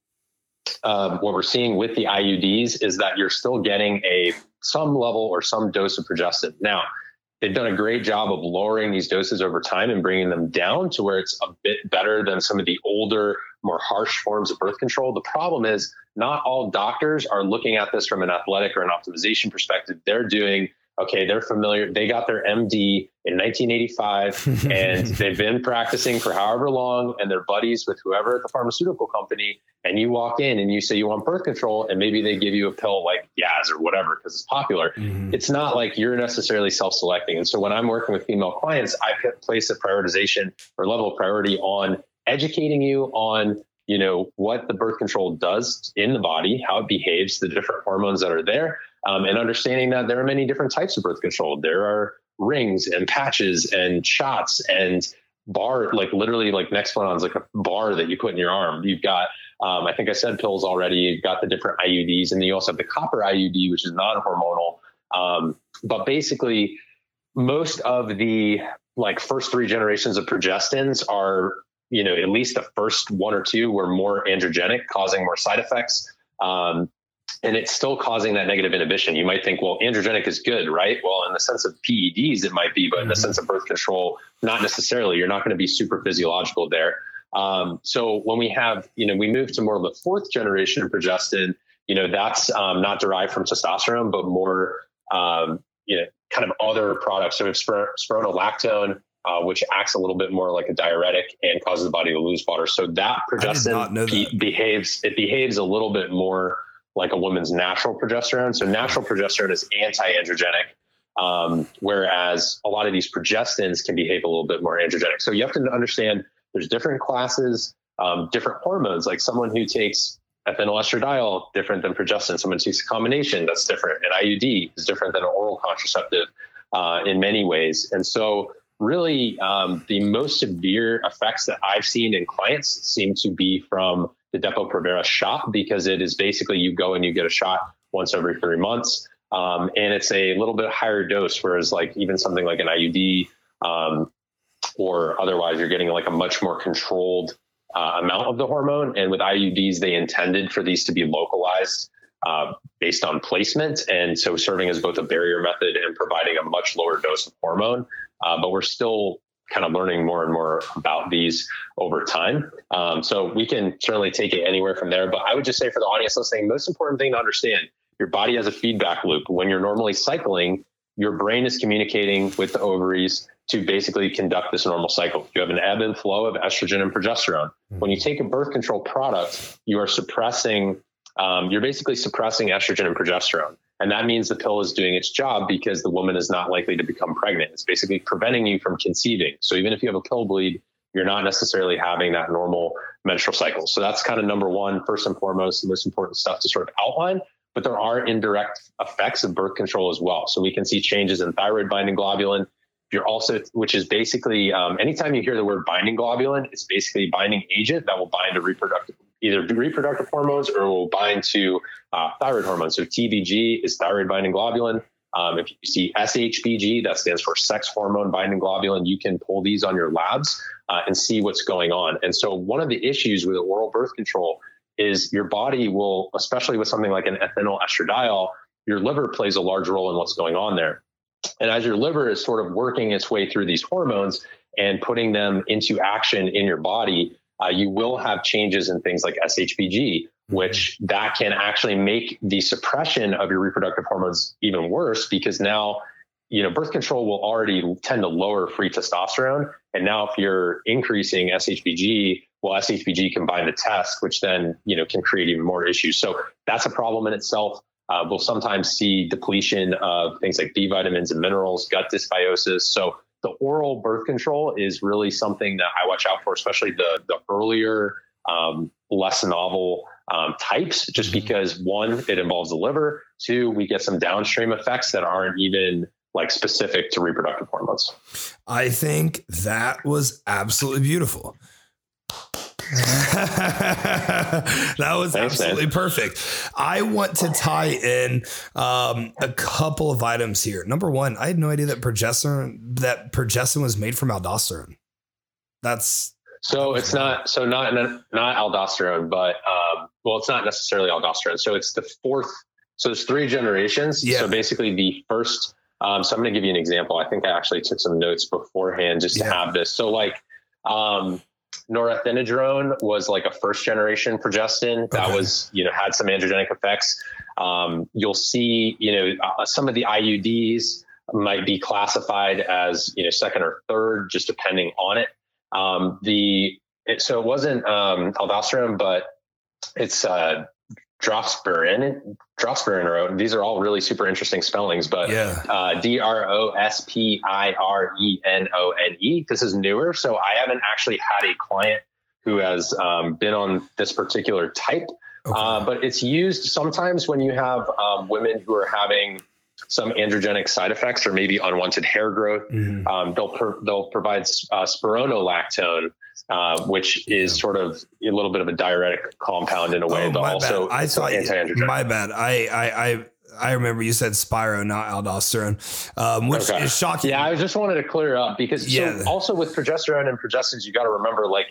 um, what we're seeing with the IUDs is that you're still getting a some level or some dose of progestin. Now, they've done a great job of lowering these doses over time and bringing them down to where it's a bit better than some of the older, more harsh forms of birth control. The problem is not all doctors are looking at this from an athletic or an optimization perspective. They're doing okay, they're familiar. They got their MD in 1985 and they've been practicing for however long and they're buddies with whoever at the pharmaceutical company. And you walk in and you say you want birth control and maybe they give you a pill like Yaz or whatever because it's popular. Mm-hmm. It's not like you're necessarily self selecting. And so when I'm working with female clients, I place a prioritization or level of priority on educating you on you know what the birth control does in the body how it behaves the different hormones that are there um, and understanding that there are many different types of birth control. There are rings and patches and shots and bar like literally like Nexplanon is like a bar that you put in your arm. You've got um, i think i said pills already. You've got the different iuds and then you also have the copper iud which is non-hormonal um, but basically most of the like first three generations of progestins are you know, at least the first one or two were more androgenic, causing more side effects. Um, and it's still causing that negative inhibition. You might think, well, androgenic is good, right? Well, in the sense of PEDs, it might be, but in the mm-hmm. sense of birth control, not necessarily. You're not going to be super physiological there. Um, so when we have, you know, we move to more of the fourth generation of progestin, you know, that's um, not derived from testosterone, but more, um, you know, kind of other products. So we have spironolactone, uh, which acts a little bit more like a diuretic and causes the body to lose water. So that progestin that. behaves it behaves a little bit more like a woman's natural progesterone. So natural progesterone is anti-androgenic, um, whereas a lot of these progestins can behave a little bit more androgenic. So you have to understand there's different classes, um, different hormones. Like someone who takes ethinyl estradiol different than progestin. Someone who takes a combination that's different. An IUD is different than an oral contraceptive uh, in many ways. And so really um, the most severe effects that I've seen in clients seem to be from the Depo-Provera shot because it is basically you go and you get a shot once every three months. Um, and it's a little bit higher dose, whereas like even something like an IUD um, or otherwise, you're getting like a much more controlled uh, amount of the hormone. And with IUDs, they intended for these to be localized uh, based on placement. And so serving as both a barrier method and providing a much lower dose of hormone. Uh, but we're still kind of learning more and more about these over time. Um, so we can certainly take it anywhere from there. But I would just say for the audience listening, most important thing to understand your body has a feedback loop. When you're normally cycling, your brain is communicating with the ovaries to basically conduct this normal cycle. You have an ebb and flow of estrogen and progesterone. Mm-hmm. When you take a birth control product, you are suppressing, um, you're basically suppressing estrogen and progesterone. And that means the pill is doing its job because the woman is not likely to become pregnant. It's basically preventing you from conceiving. So even if you have a pill bleed, you're not necessarily having that normal menstrual cycle. So that's kind of number one, first and foremost, the most important stuff to sort of outline. But there are indirect effects of birth control as well. So we can see changes in thyroid binding globulin, you're also, which is basically, um, anytime you hear the word binding globulin, it's basically binding agent that will bind to reproductive, either reproductive hormones or will bind to uh, thyroid hormones. So TBG is thyroid binding globulin. Um, if you see SHBG, that stands for sex hormone binding globulin, you can pull these on your labs uh, and see what's going on. And so, one of the issues with oral birth control is your body will, especially with something like an ethinyl estradiol, your liver plays a large role in what's going on there. And as your liver is sort of working its way through these hormones and putting them into action in your body, uh, you will have changes in things like SHBG, mm-hmm. which that can actually make the suppression of your reproductive hormones even worse because now, you know, birth control will already tend to lower free testosterone. And now if you're increasing SHBG, well, SHBG can bind to test, which then, you know, can create even more issues. So that's a problem in itself. Uh, we'll sometimes see depletion of things like B vitamins and minerals, gut dysbiosis. So the oral birth control is really something that I watch out for, especially the the earlier, um, less novel um, types, just mm-hmm. because one, it involves the liver. Two, we get some downstream effects that aren't even like specific to reproductive hormones. I think that was absolutely beautiful. that was Thanks, absolutely man. perfect. I want to tie in um, a couple of items here. Number one, I had no idea that progesterone that progesterone was made from aldosterone. That's so it's not so not not aldosterone, but um, well, it's not necessarily aldosterone. So it's the fourth. So there's three generations. Yeah. So basically, the first. Um, so I'm going to give you an example. I think I actually took some notes beforehand just to have this. So like um, norethindrone was like a first generation progestin that okay. was you know had some androgenic effects. Um, you'll see you know uh, some of the iuds might be classified as you know second or third just depending on it. Um, the it, so it wasn't um, aldosterone but it's uh, Drospirenone, Drospirenone. These are all really super interesting spellings, but yeah. uh, D R O S P I R E N O N E. This is newer, so I haven't actually had a client who has um, been on this particular type. Okay. Uh, but it's used sometimes when you have um, women who are having some androgenic side effects or maybe unwanted hair growth. Mm-hmm. Um, they'll per, they'll provide uh, spironolactone, uh, which is sort of a little bit of a diuretic compound in a way, oh, but also bad. I thought anti-androgenic. My bad. I I. I I remember you said Spiro, not aldosterone, um, which okay. is shocking. Yeah, I just wanted to clear up because yeah. so also with progesterone and progestins, you got to remember like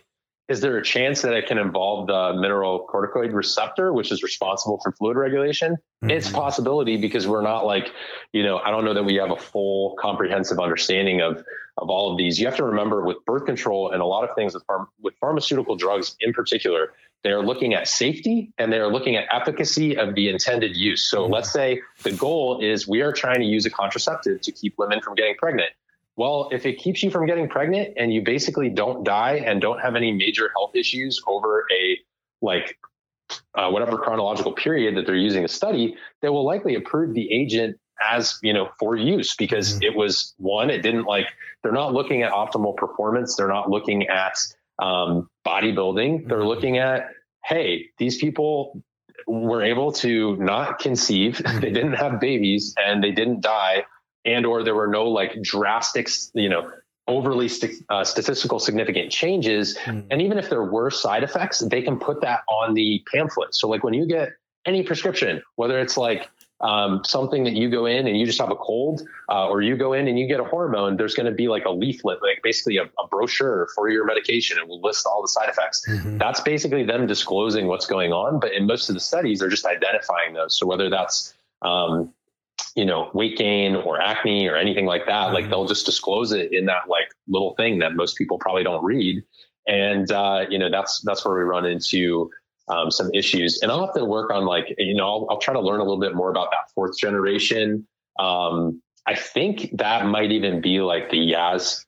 is there a chance that it can involve the mineral corticoid receptor, which is responsible for fluid regulation? Mm-hmm. It's a possibility because we're not like, you know, I don't know that we have a full comprehensive understanding of of all of these. You have to remember with birth control and a lot of things with, with pharmaceutical drugs in particular, they are looking at safety and they are looking at efficacy of the intended use. So let's say the goal is we are trying to use a contraceptive to keep women from getting pregnant. Well, if it keeps you from getting pregnant and you basically don't die and don't have any major health issues over a like uh, whatever chronological period that they're using a study, they will likely approve the agent as you know for use because mm-hmm. it was one it didn't like they're not looking at optimal performance they're not looking at um, bodybuilding they're mm-hmm. looking at hey these people were able to not conceive they mm-hmm. didn't have babies and they didn't die and or there were no like drastic, you know, overly st- uh, statistical significant changes. Mm. And even if there were side effects, they can put that on the pamphlet. So like when you get any prescription, whether it's like um, something that you go in and you just have a cold, uh, or you go in and you get a hormone, there's going to be like a leaflet, like basically a, a, brochure for your medication, and will list all the side effects. Mm-hmm. That's basically them disclosing what's going on. But in most of the studies, they're just identifying those. So whether that's um, you know weight gain or acne or anything like that, mm-hmm. like they'll just disclose it in that like little thing that most people probably don't read. And uh, you know that's that's where we run into um, some issues. And I'll have to work on like, you know, I'll, I'll, try to learn a little bit more about that fourth generation. Um, I think that might even be like the Yaz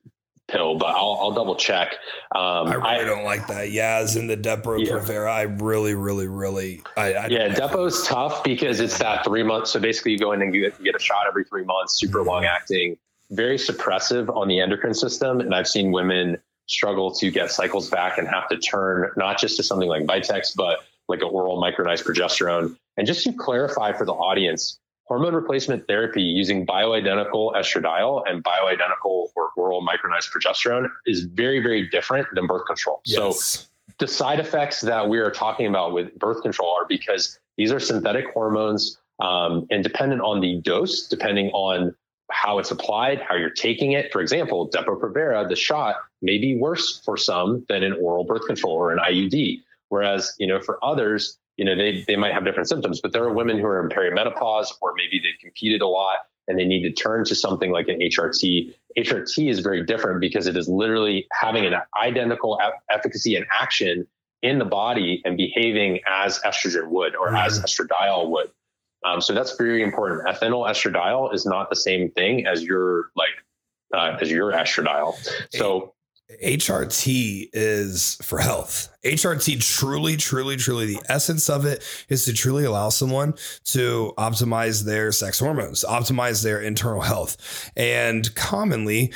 pill, but I'll, I'll double check. Um, I really I, don't like that Yaz and the Depo yeah. Provera. I really, really, really. I, I yeah, Depo's tough because it's that three months. So basically, you go in and get, get a shot every three months, super mm-hmm. long acting, very suppressive on the endocrine system. And I've seen women struggle to get cycles back and have to turn not just to something like Vitex, but like an oral micronized progesterone. And just to clarify for the audience, hormone replacement therapy using bioidentical estradiol and bioidentical or oral micronized progesterone is very, very different than birth control. Yes. So the side effects that we are talking about with birth control are because these are synthetic hormones um, and dependent on the dose, depending on how it's applied, how you're taking it. For example, Depo-Provera, the shot may be worse for some than an oral birth control or an IUD. Whereas, you know, for others, you know, they, they might have different symptoms, but there are women who are in perimenopause or maybe they've competed a lot and they need to turn to something like an HRT. HRT is very different because it is literally having an identical efficacy and action in the body and behaving as estrogen would or mm-hmm. as estradiol would. Um, so that's very important. Ethinyl estradiol is not the same thing as your like uh, as your estradiol. So HRT is for health. HRT truly, truly, truly, the essence of it is to truly allow someone to optimize their sex hormones, optimize their internal health. And commonly,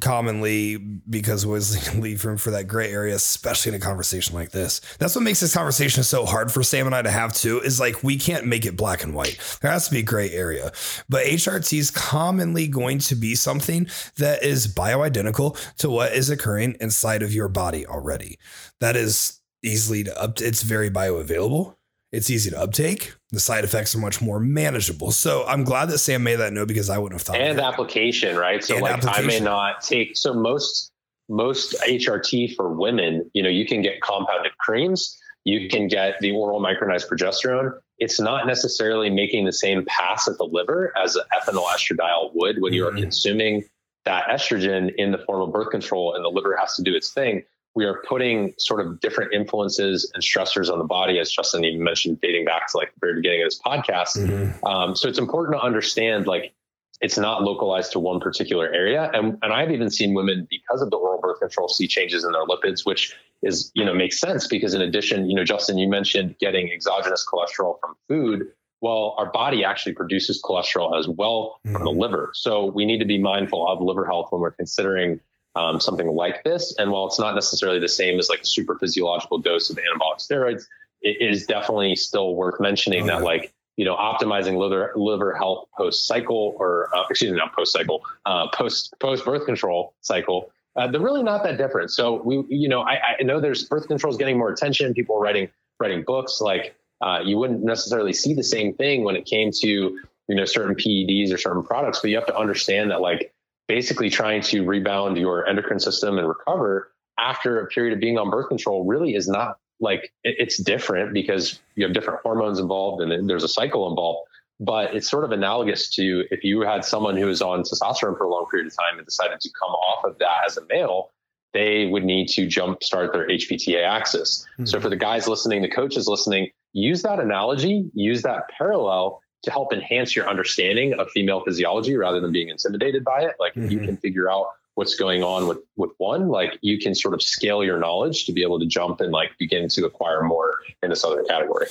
commonly because was leave room for that gray area, especially in a conversation like this. That's what makes this conversation so hard for Sam and I to have too, is like we can't make it black and white. There has to be a gray area. But HRT is commonly going to be something that is bioidentical to what is occurring inside of your body already. That is easily to up it's very bioavailable it's easy to uptake. The side effects are much more manageable. So I'm glad that Sam made that note because I wouldn't have thought. And application, right? So and like I may not take. So most most HRT for women, you know, you can get compounded creams. You can get the oral micronized progesterone. It's not necessarily making the same pass at the liver as ethinyl estradiol would when mm-hmm. you're consuming that estrogen in the form of birth control, and the liver has to do its thing we are putting sort of different influences and stressors on the body, as Justin even mentioned, dating back to like the very beginning of this podcast. Mm-hmm. Um, so it's important to understand like it's not localized to one particular area. And, and I've even seen women because of the oral birth control see changes in their lipids, which is, you know, makes sense because in addition, you know, Justin, you mentioned getting exogenous cholesterol from food. Well, our body actually produces cholesterol as well mm-hmm. from the mm-hmm. liver. So we need to be mindful of liver health when we're considering um, something like this. And while it's not necessarily the same as like a super physiological dose of anabolic steroids, it is definitely still worth mentioning that like you know optimizing liver liver health post cycle or uh, excuse me not post cycle uh, post post birth control cycle. Uh, they're really not that different. So we you know I, I know there's birth control is getting more attention. People are writing writing books like uh, you wouldn't necessarily see the same thing when it came to you know certain PEDs or certain products, but you have to understand that like basically trying to rebound your endocrine system and recover after a period of being on birth control really is not like it's different because you have different hormones involved and there's a cycle involved but it's sort of analogous to if you had someone who was on testosterone for a long period of time and decided to come off of that as a male they would need to jump start their hpta axis mm-hmm. so for the guys listening the coaches listening use that analogy use that parallel to help enhance your understanding of female physiology rather than being intimidated by it. Like mm-hmm. if you can figure out what's going on with with one like you can sort of scale your knowledge to be able to jump and like begin to acquire more in this other category.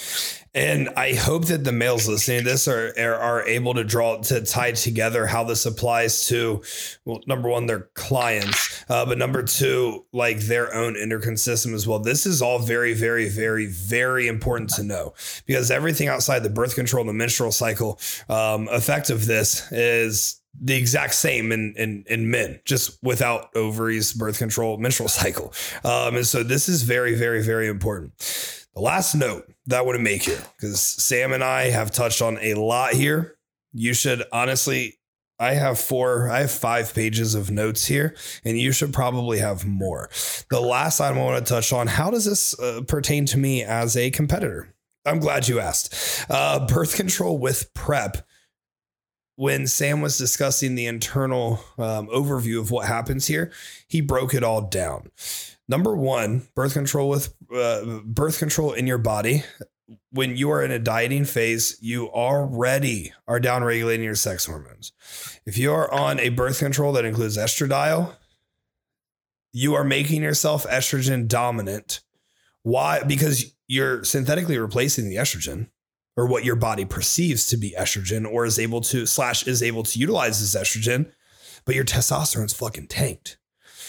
And i hope that the males listening to this are are, able to draw to tie together how this applies to well number one their clients uh, but number two like their own endocrine system as well. This is all very very very very important to know because everything outside the birth control and the menstrual cycle um, effect of this is the exact same in, in in men, just without ovaries, birth control, menstrual cycle. Um, and so this is very, very, very important. The last note that I want to make here, because Sam and I have touched on a lot here. You should honestly, I have four, I have five pages of notes here, and you should probably have more. The last item I want to touch on how does this uh, pertain to me as a competitor? I'm glad you asked. Uh, birth control with prep when Sam was discussing the internal um, overview of what happens here, he broke it all down. Number one, birth control with uh, birth control in your body. When you are in a dieting phase, you already are down regulating your sex hormones. If you are on a birth control that includes estradiol, you are making yourself estrogen dominant. Why? Because you're synthetically replacing the estrogen or what your body perceives to be estrogen or is able to slash is able to utilize as estrogen, but your testosterone's fucking tanked.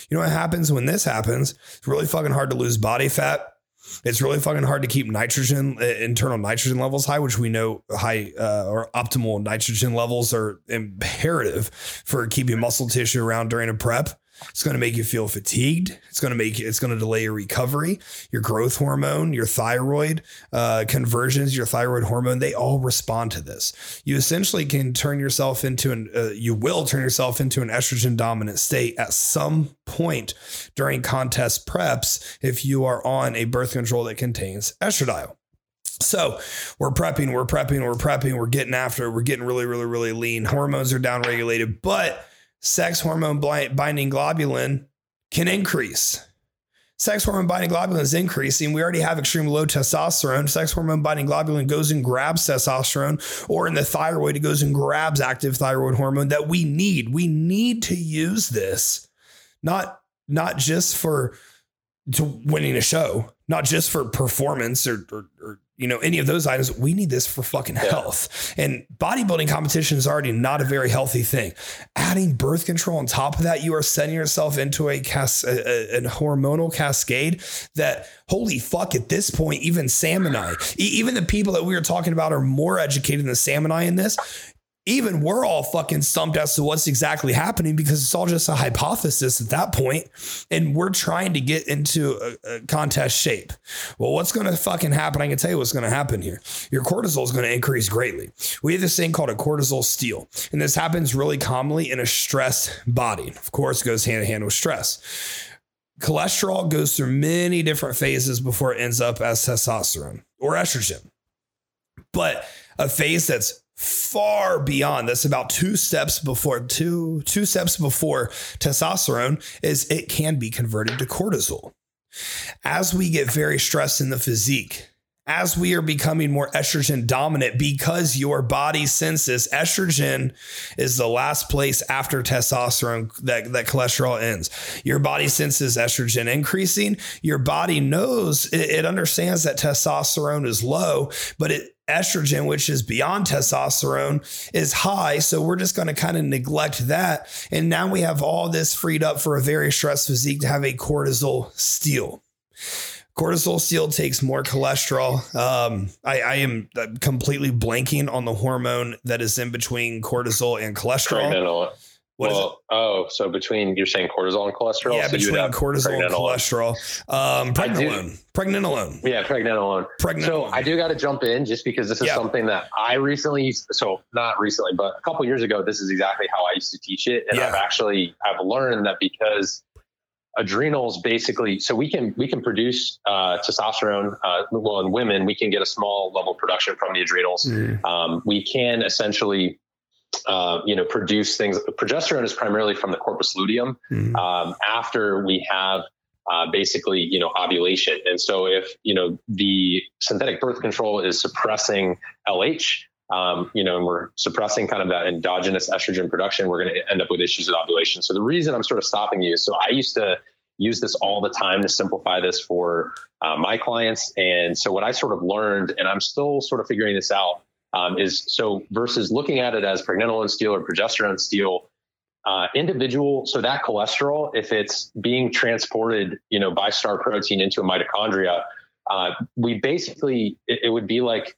You know what happens when this happens? It's really fucking hard to lose body fat. It's really fucking hard to keep nitrogen, uh, internal nitrogen levels high, which we know high uh, or optimal nitrogen levels are imperative for keeping muscle tissue around during a prep. It's going to make you feel fatigued. It's going to make you, it's going to delay your recovery. Your growth hormone, your thyroid uh, conversions, your thyroid hormone, they all respond to this. You essentially can turn yourself into an, uh, you will turn yourself into an estrogen dominant state at some point during contest preps if you are on a birth control that contains estradiol. So we're prepping, we're prepping, we're prepping, we're getting after it, we're getting really, really, really lean. Hormones are down regulated, but sex hormone binding globulin can increase. Sex hormone binding globulin is increasing. We already have extreme low testosterone. Sex hormone binding globulin goes and grabs testosterone, or in the thyroid, it goes and grabs active thyroid hormone that we need. We need to use this, not not just for to winning a show, not just for performance or, or, or you know, any of those items. We need this for fucking health. And bodybuilding competition is already not a very healthy thing. Adding birth control on top of that, you are setting yourself into a, cas- a, a, a hormonal cascade that, holy fuck, at this point, even Sam and I, even the people that we were talking about are more educated than Sam and I in this even we're all fucking stumped as to what's exactly happening because it's all just a hypothesis at that point and we're trying to get into a, a contest shape. Well what's going to fucking happen? I can tell you what's going to happen here. Your cortisol is going to increase greatly. We have this thing called a cortisol steal and this happens really commonly in a stressed body. Of course goes hand in hand with stress. Cholesterol goes through many different phases before it ends up as testosterone or estrogen. But a phase that's far beyond. This about two steps before two two steps before testosterone is it can be converted to cortisol. As we get very stressed in the physique as we are becoming more estrogen dominant because your body senses estrogen is the last place after testosterone that, that cholesterol ends. Your body senses estrogen increasing. Your body knows it, it understands that testosterone is low, but it estrogen, which is beyond testosterone, is high. So we're just going to kind of neglect that. And now we have all this freed up for a very stressed physique to have a cortisol steal. Cortisol steal takes more cholesterol. Um, I, I, am completely blanking on the hormone that is in between cortisol and cholesterol. What well, oh, so between you're saying cortisol and cholesterol? Yeah, so between cortisol and cholesterol. Um, pregnenolone. Pregnenolone. Yeah, pregnenolone. Pregnenolone. So I do got to jump in just because this is yeah. something that I recently. So not recently, but a couple years ago, this is exactly how I used to teach it, and yeah. I've actually I've learned that because adrenals basically so we can we can produce uh, testosterone uh, well in women we can get a small level production from the adrenals mm. um, we can essentially uh, you know, produce things. Progesterone is primarily from the corpus luteum mm-hmm. um, after we have uh, basically, you know, ovulation. And so if, you know, the synthetic birth control is suppressing LH, um, you know, and we're suppressing kind of that endogenous estrogen production, we're going to end up with issues with ovulation. So the reason I'm sort of stopping you, so I used to use this all the time to simplify this for uh, my clients. And so what I sort of learned, and I'm still sort of figuring this out, um, is so versus looking at it as pregnenolone steal or progesterone steal, uh, individual. So that cholesterol, if it's being transported, you know, by star protein into a mitochondria, uh, we basically it, it, would be like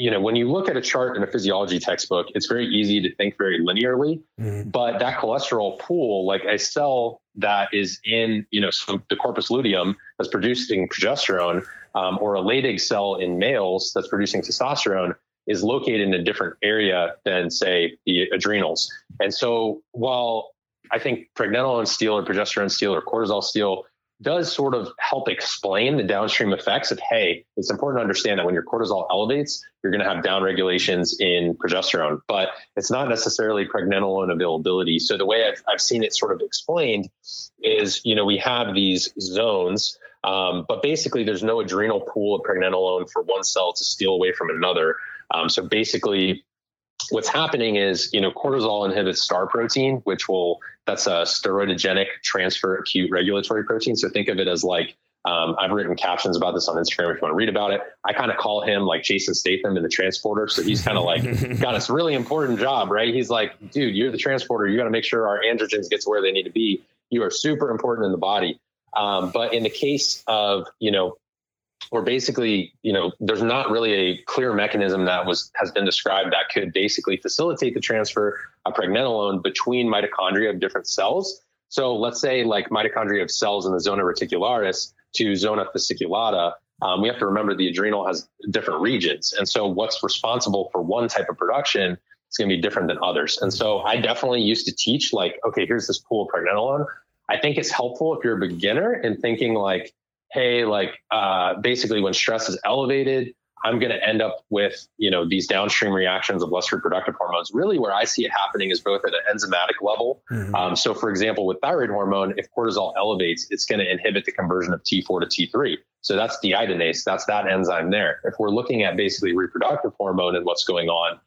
you know, when you look at a chart in a physiology textbook, it's very easy to think very linearly. Mm-hmm. But that cholesterol pool, like a cell that is in, you know, so the corpus luteum that's producing progesterone, um, or a Leydig cell in males that's producing testosterone, is located in a different area than, say, the adrenals. And so while I think pregnenolone steal or progesterone steal or cortisol steal does sort of help explain the downstream effects of hey it's important to understand that when your cortisol elevates you're going to have down regulations in progesterone but it's not necessarily pregnenolone availability. So the way I've, I've seen it sort of explained is you know we have these zones um, but basically there's no adrenal pool of pregnenolone for one cell to steal away from another. Um, so basically what's happening is you know cortisol inhibits star protein which will that's a steroidogenic transfer acute regulatory protein so think of it as like um, I've written captions about this on Instagram if you want to read about it. I kind of call him like Jason Statham in the transporter. So he's kind of like got this really important job, right? He's like, dude, you're the transporter. You got to make sure our androgens get to where they need to be. You are super important in the body. Um, but in the case of, you know, or basically, you know, there's not really a clear mechanism that was has been described that could basically facilitate the transfer of pregnenolone between mitochondria of different cells. So let's say like mitochondria of cells in the zona reticularis to zona fasciculata. Um, we have to remember the adrenal has different regions. And so what's responsible for one type of production is going to be different than others. And so I definitely used to teach like, okay, here's this pool of pregnenolone. I think it's helpful if you're a beginner in thinking like, hey, like uh, basically when stress is elevated, I'm going to end up with, you know, these downstream reactions of less reproductive hormones. Really, where I see it happening is both at an enzymatic level. Mm-hmm. Um, so, for example, with thyroid hormone, if cortisol elevates, it's going to inhibit the conversion of T4 to T3. So that's deiodinase. That's that enzyme there. If we're looking at basically reproductive hormone and what's going on,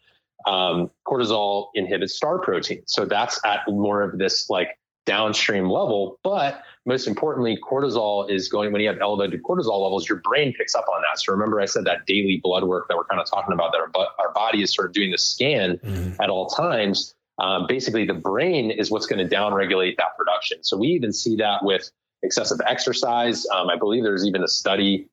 um, cortisol inhibits star protein. So that's at more of this like downstream level. But most importantly, cortisol is going, when you have elevated cortisol levels, your brain picks up on that. So remember, I said that daily blood work that we're kind of talking about, that our, our body is sort of doing the scan mm-hmm. at all times. Um, basically, the brain is what's going to downregulate that production. So we even see that with excessive exercise. Um, I believe there's even a study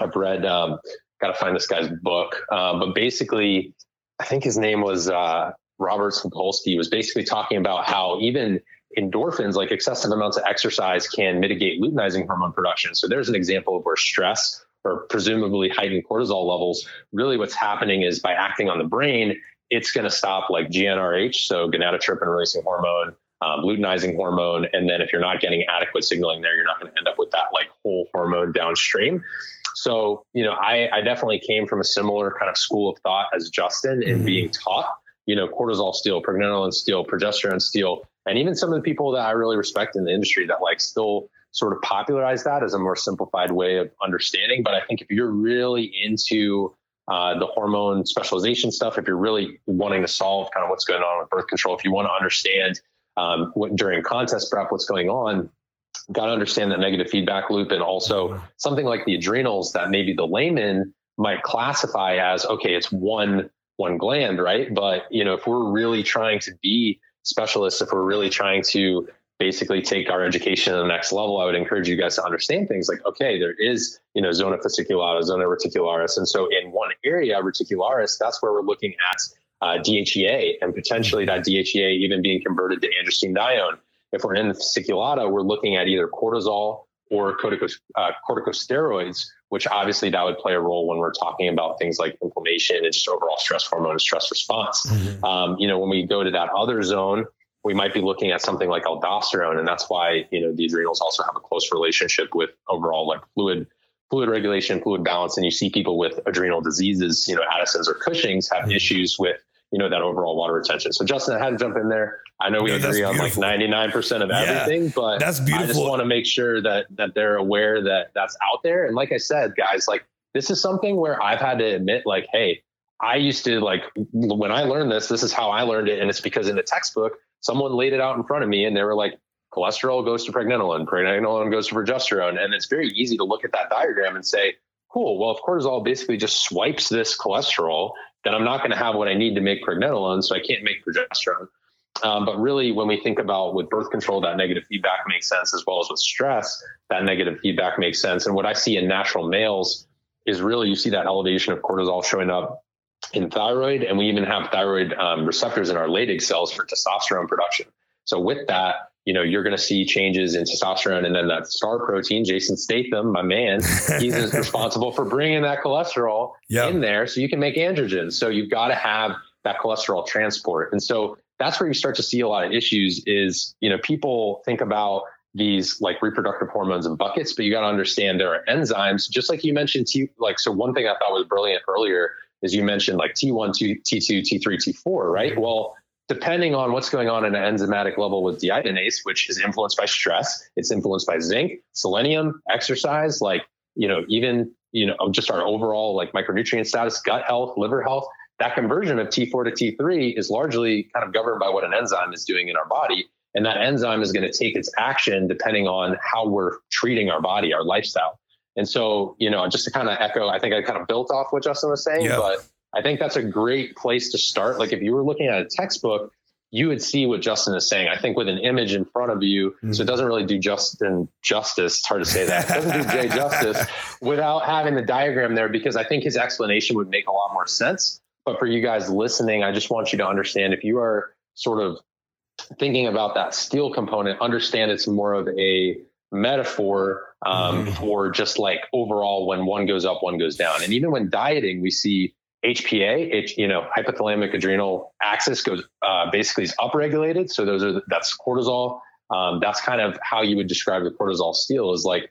I've read, um, got to find this guy's book, um, but basically, I think his name was uh, Robert Sapolsky, was basically talking about how even endorphins, like excessive amounts of exercise, can mitigate luteinizing hormone production. So there's an example of where stress or presumably heightened cortisol levels, really what's happening is by acting on the brain, it's going to stop like GnRH, so gonadotropin releasing hormone, um, luteinizing hormone. And then if you're not getting adequate signaling there, you're not going to end up with that like whole hormone downstream. So, you know, I, I definitely came from a similar kind of school of thought as Justin in mm-hmm. being taught, you know, cortisol steal, pregnenolone steal, progesterone steal, and even some of the people that I really respect in the industry that like still sort of popularize that as a more simplified way of understanding. But I think if you're really into uh, the hormone specialization stuff, if you're really wanting to solve kind of what's going on with birth control, if you want to understand um, what, during contest prep what's going on, got to understand that negative feedback loop, and also something like the adrenals that maybe the layman might classify as okay, it's one one gland, right? But you know, if we're really trying to be specialists, if we're really trying to basically take our education to the next level, I would encourage you guys to understand things like, okay, there is, you know, zona fasciculata, zona reticularis. And so in one area, reticularis, that's where we're looking at uh, DHEA and potentially that DHEA even being converted to androstenedione. If we're in the fasciculata, we're looking at either cortisol or corticos, uh, corticosteroids, which obviously that would play a role when we're talking about things like inflammation and just overall stress hormone and stress response. Mm-hmm. Um, you know, when we go to that other zone, we might be looking at something like aldosterone, and that's why you know the adrenals also have a close relationship with overall like fluid fluid regulation, fluid balance, and you see people with adrenal diseases, you know, Addison's or Cushing's have mm-hmm. issues with you know that overall water retention. So Justin, I had to jump in there. I know we agree on like ninety nine percent of everything, yeah, but that's beautiful. I just want to make sure that that they're aware that that's out there. And like I said, guys, like this is something where I've had to admit, like, hey, I used to like when I learned this, this is how I learned it, and it's because in the textbook someone laid it out in front of me, and they were like, cholesterol goes to pregnenolone, pregnenolone goes to progesterone, and it's very easy to look at that diagram and say, cool. Well, if cortisol basically just swipes this cholesterol then I'm not going to have what I need to make pregnenolone, so I can't make progesterone. Um, but really, when we think about with birth control, that negative feedback makes sense, as well as with stress, that negative feedback makes sense. And what I see in natural males is really you see that elevation of cortisol showing up in thyroid, and we even have thyroid um, receptors in our Leydig cells for testosterone production. So with that, you know, you're going to see changes in testosterone and then that star protein, Jason Statham, my man, he's responsible for bringing that cholesterol yep. in there so you can make androgens. So you've got to have that cholesterol transport. And so that's where you start to see a lot of issues is, you know, people think about these like reproductive hormones in buckets, but you got to understand there are enzymes, just like you mentioned, T, like, so one thing I thought was brilliant earlier is you mentioned like T1, T, T2, T3, T4, right? Mm-hmm. Well, depending on what's going on in an enzymatic level with deiodinase, which is influenced by stress, it's influenced by zinc, selenium, exercise, like, you know, even, you know, just our overall like micronutrient status, gut health, liver health, that conversion of T4 to T3 is largely kind of governed by what an enzyme is doing in our body. And that enzyme is going to take its action depending on how we're treating our body, our lifestyle. And so, you know, just to kind of echo, I think I kind of built off what Justin was saying, yeah. but I think that's a great place to start. Like if you were looking at a textbook, you would see what Justin is saying. I think with an image in front of you, mm-hmm. so it doesn't really do Justin justice. It's hard to say that. It doesn't do Jay justice without having the diagram there because I think his explanation would make a lot more sense. But for you guys listening, I just want you to understand if you are sort of thinking about that steal component, understand it's more of a metaphor um, mm. for just like overall when one goes up, one goes down. And even when dieting, we see HPA, H, you know, hypothalamic adrenal axis goes uh, basically is upregulated. So those are that's cortisol. Um, that's kind of how you would describe the cortisol steal is like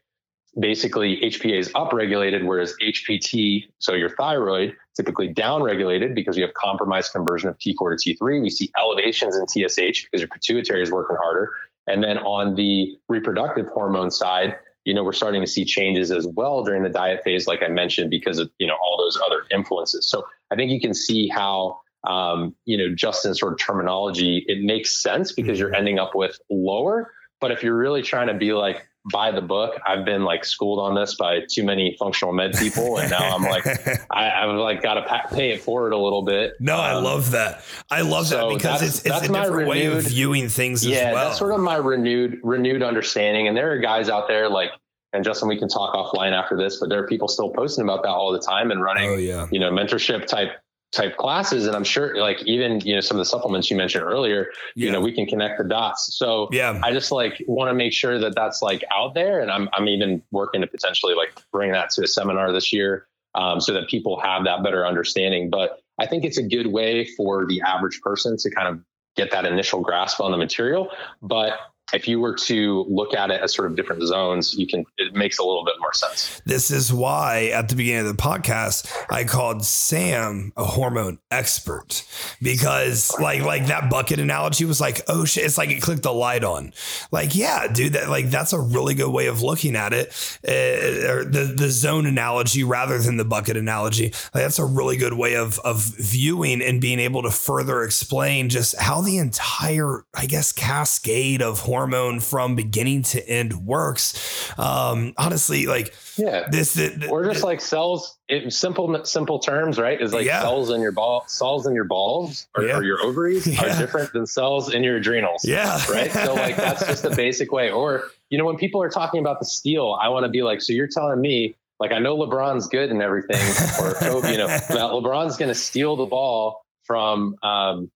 basically HPA is upregulated, whereas HPT, so your thyroid, typically downregulated because you have compromised conversion of T4 to T3. We see elevations in TSH because your pituitary is working harder. And then on the reproductive hormone side, you know, we're starting to see changes as well during the diet phase, like I mentioned, because of, you know, all those other influences. So I think you can see how, um, you know, just in sort of terminology, it makes sense because you're mm-hmm. ending up with lower. But if you're really trying to be like, by the book. I've been like schooled on this by too many functional med people, and now I'm like, I, have like got to pay it forward a little bit. No, um, I love that. I love so that because it's, it's a different renewed, way of viewing things. Yeah, well. that's sort of my renewed renewed understanding. And there are guys out there like. And Justin, we can talk offline after this, but there are people still posting about that all the time and running, oh, yeah. you know, mentorship type type classes. And i'm sure like even you know some of the supplements you mentioned earlier yeah. you know we can connect the dots. So yeah. I just like want to make sure that that's like out there. And i'm, I'm even working to potentially like bring that to a seminar this year um, so that people have that better understanding. But i think it's a good way for the average person to kind of get that initial grasp on the material. But if you were to look at it as sort of different zones, you can it makes a little bit more sense. This is why at the beginning of the podcast I called Sam a hormone expert because like like that bucket analogy was like oh shit it's like it clicked the light on. Like yeah, dude that like that's a really good way of looking at it. Uh, the the zone analogy rather than the bucket analogy. Like that's a really good way of of viewing and being able to further explain just how the entire I guess cascade of hormone from beginning to end works. Um, honestly, like yeah, this, the, or just like cells. In simple simple terms, right? Is like yeah. cells in your ball, cells in your balls or, yeah. or your ovaries yeah. are different than cells in your adrenals. Yeah, right. So like that's just the basic way. Or you know when people are talking about the steal, I want to be like, so you're telling me like I know LeBron's good and everything, or you know, LeBron's going to steal the ball from um,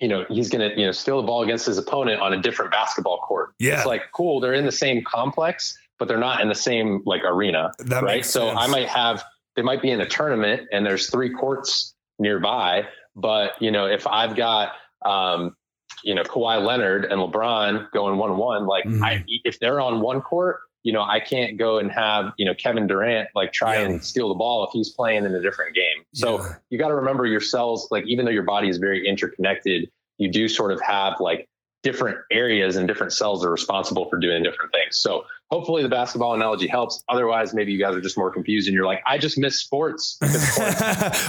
you know, he's going to, you know, steal the ball against his opponent on a different basketball court. Yeah. It's like, cool. They're in the same complex, but they're not in the same like arena. That right. so I might have, they might be in a tournament and there's three courts nearby. But, you know, if I've got, um, you know, Kawhi Leonard and LeBron going one on one, like mm-hmm. I, if they're on one court, you know, I can't go and have, you know, Kevin Durant like try yeah. and steal the ball if he's playing in a different game. So yeah. you got to remember your cells, like even though your body is very interconnected, you do sort of have like different areas and different cells are responsible for doing different things. So hopefully the basketball analogy helps. Otherwise, maybe you guys are just more confused and you're like, I just miss sports.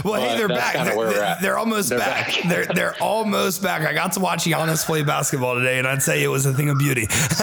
well, hey, they're back. They're, they're, almost they're back. back. they're they're almost back. I got to watch Giannis play basketball today, and I'd say it was a thing of beauty.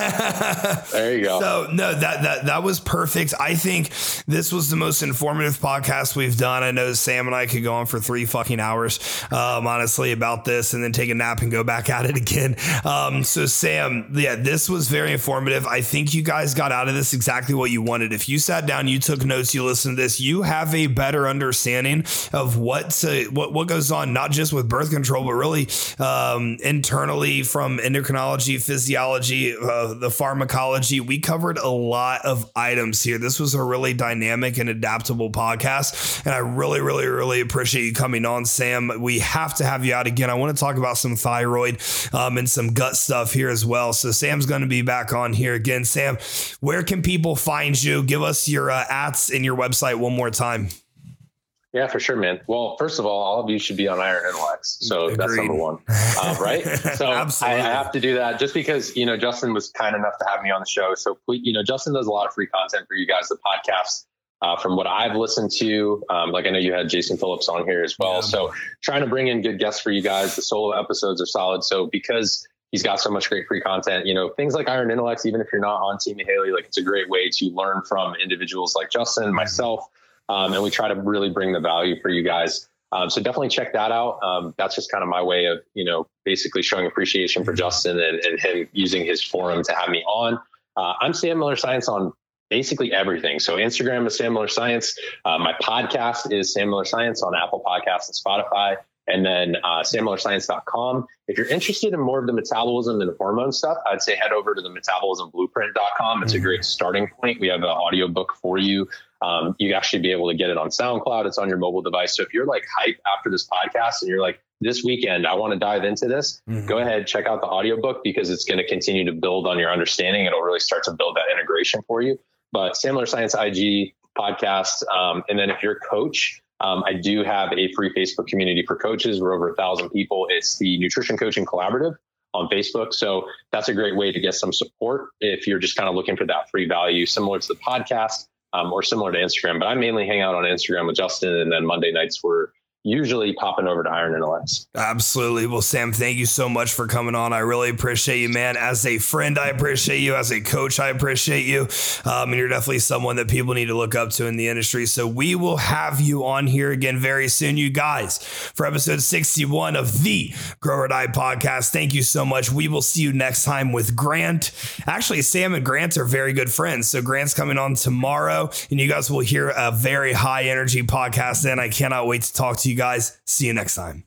there you go. So no, that that that was perfect. I think this was the most informative podcast we've done. I know Sam and I could go on for three fucking hours, um, honestly, about this, and then take a nap and go back at it again. Um, so Sam, yeah, this was very informative. I think you guys got out of this exactly what you wanted. If you sat down, you took notes, you listened to this, you have a better understanding of what to, what what goes on, not just with birth control, but really um, internally from endocrinology, physiology, uh, the pharmacology. We covered a lot of items here. This was a really dynamic and adaptable podcast, and I really, really, really appreciate you coming on, Sam. We have to have you out again. I want to talk about some thyroid um, and some gut stuff here as well. So Sam's going to be back on here again. Sam, where can people find you? Give us your uh, ats and your website one more time. Yeah, for sure, man. Well, first of all, all of you should be on Iron Intellects. So Agreed. that's number one, uh, right? So I, I, have to do that just because, you know, Justin was kind enough to have me on the show. So, you know, Justin does a lot of free content for you guys, the podcast. Uh, from what I've listened to, um, like I know you had Jason Phillips on here as well. Yeah. So trying to bring in good guests for you guys. The solo episodes are solid. So because he's got so much great free content, you know, things like Iron Intellects, even if you're not on Team Haley, like it's a great way to learn from individuals like Justin, mm-hmm. myself, um, and we try to really bring the value for you guys. Um, so definitely check that out. Um, that's just kind of my way of, you know, basically showing appreciation for mm-hmm. Justin and, and him using his forum to have me on. Uh, I'm Sam Miller Science on basically everything. So Instagram is Sam Miller Science. Uh, my podcast is Sam Miller Science on Apple Podcasts and Spotify. And then uh, sammillerscience.com. If you're interested in more of the metabolism and hormone stuff, I'd say head over to the metabolismblueprint.com. It's a mm-hmm. great starting point. We have an audio book for you. Um, you actually be able to get it on SoundCloud. It's on your mobile device. So if you're like hype after this podcast and you're like, this weekend, I want to dive into this, mm-hmm. go ahead, check out the audiobook because it's going to continue to build on your understanding. It'll really start to build that integration for you. But Sam Miller Science IG podcast. Um, and then if you're a coach, um, I do have a free Facebook community for coaches. We're over a thousand people. It's the Nutrition Coaching Collaborative on Facebook. So that's a great way to get some support if you're just kind of looking for that free value, similar to the podcast um, or similar to Instagram. But I mainly hang out on Instagram with Justin, and then Monday nights we're usually popping over to Iron and Intellects. Absolutely. Well, Sam, thank you so much for coming on. I really appreciate you, man. As a friend, I appreciate you. As a coach, I appreciate you. Um, and you're definitely someone that people need to look up to in the industry. So we will have you on here again very soon, you guys, for episode 61 of the Grow or Die podcast. Thank you so much. We will see you next time with Grant. Actually, Sam and Grant are very good friends. So Grant's coming on tomorrow, and you guys will hear a very high energy podcast then. I cannot wait to talk to you you guys. See you next time.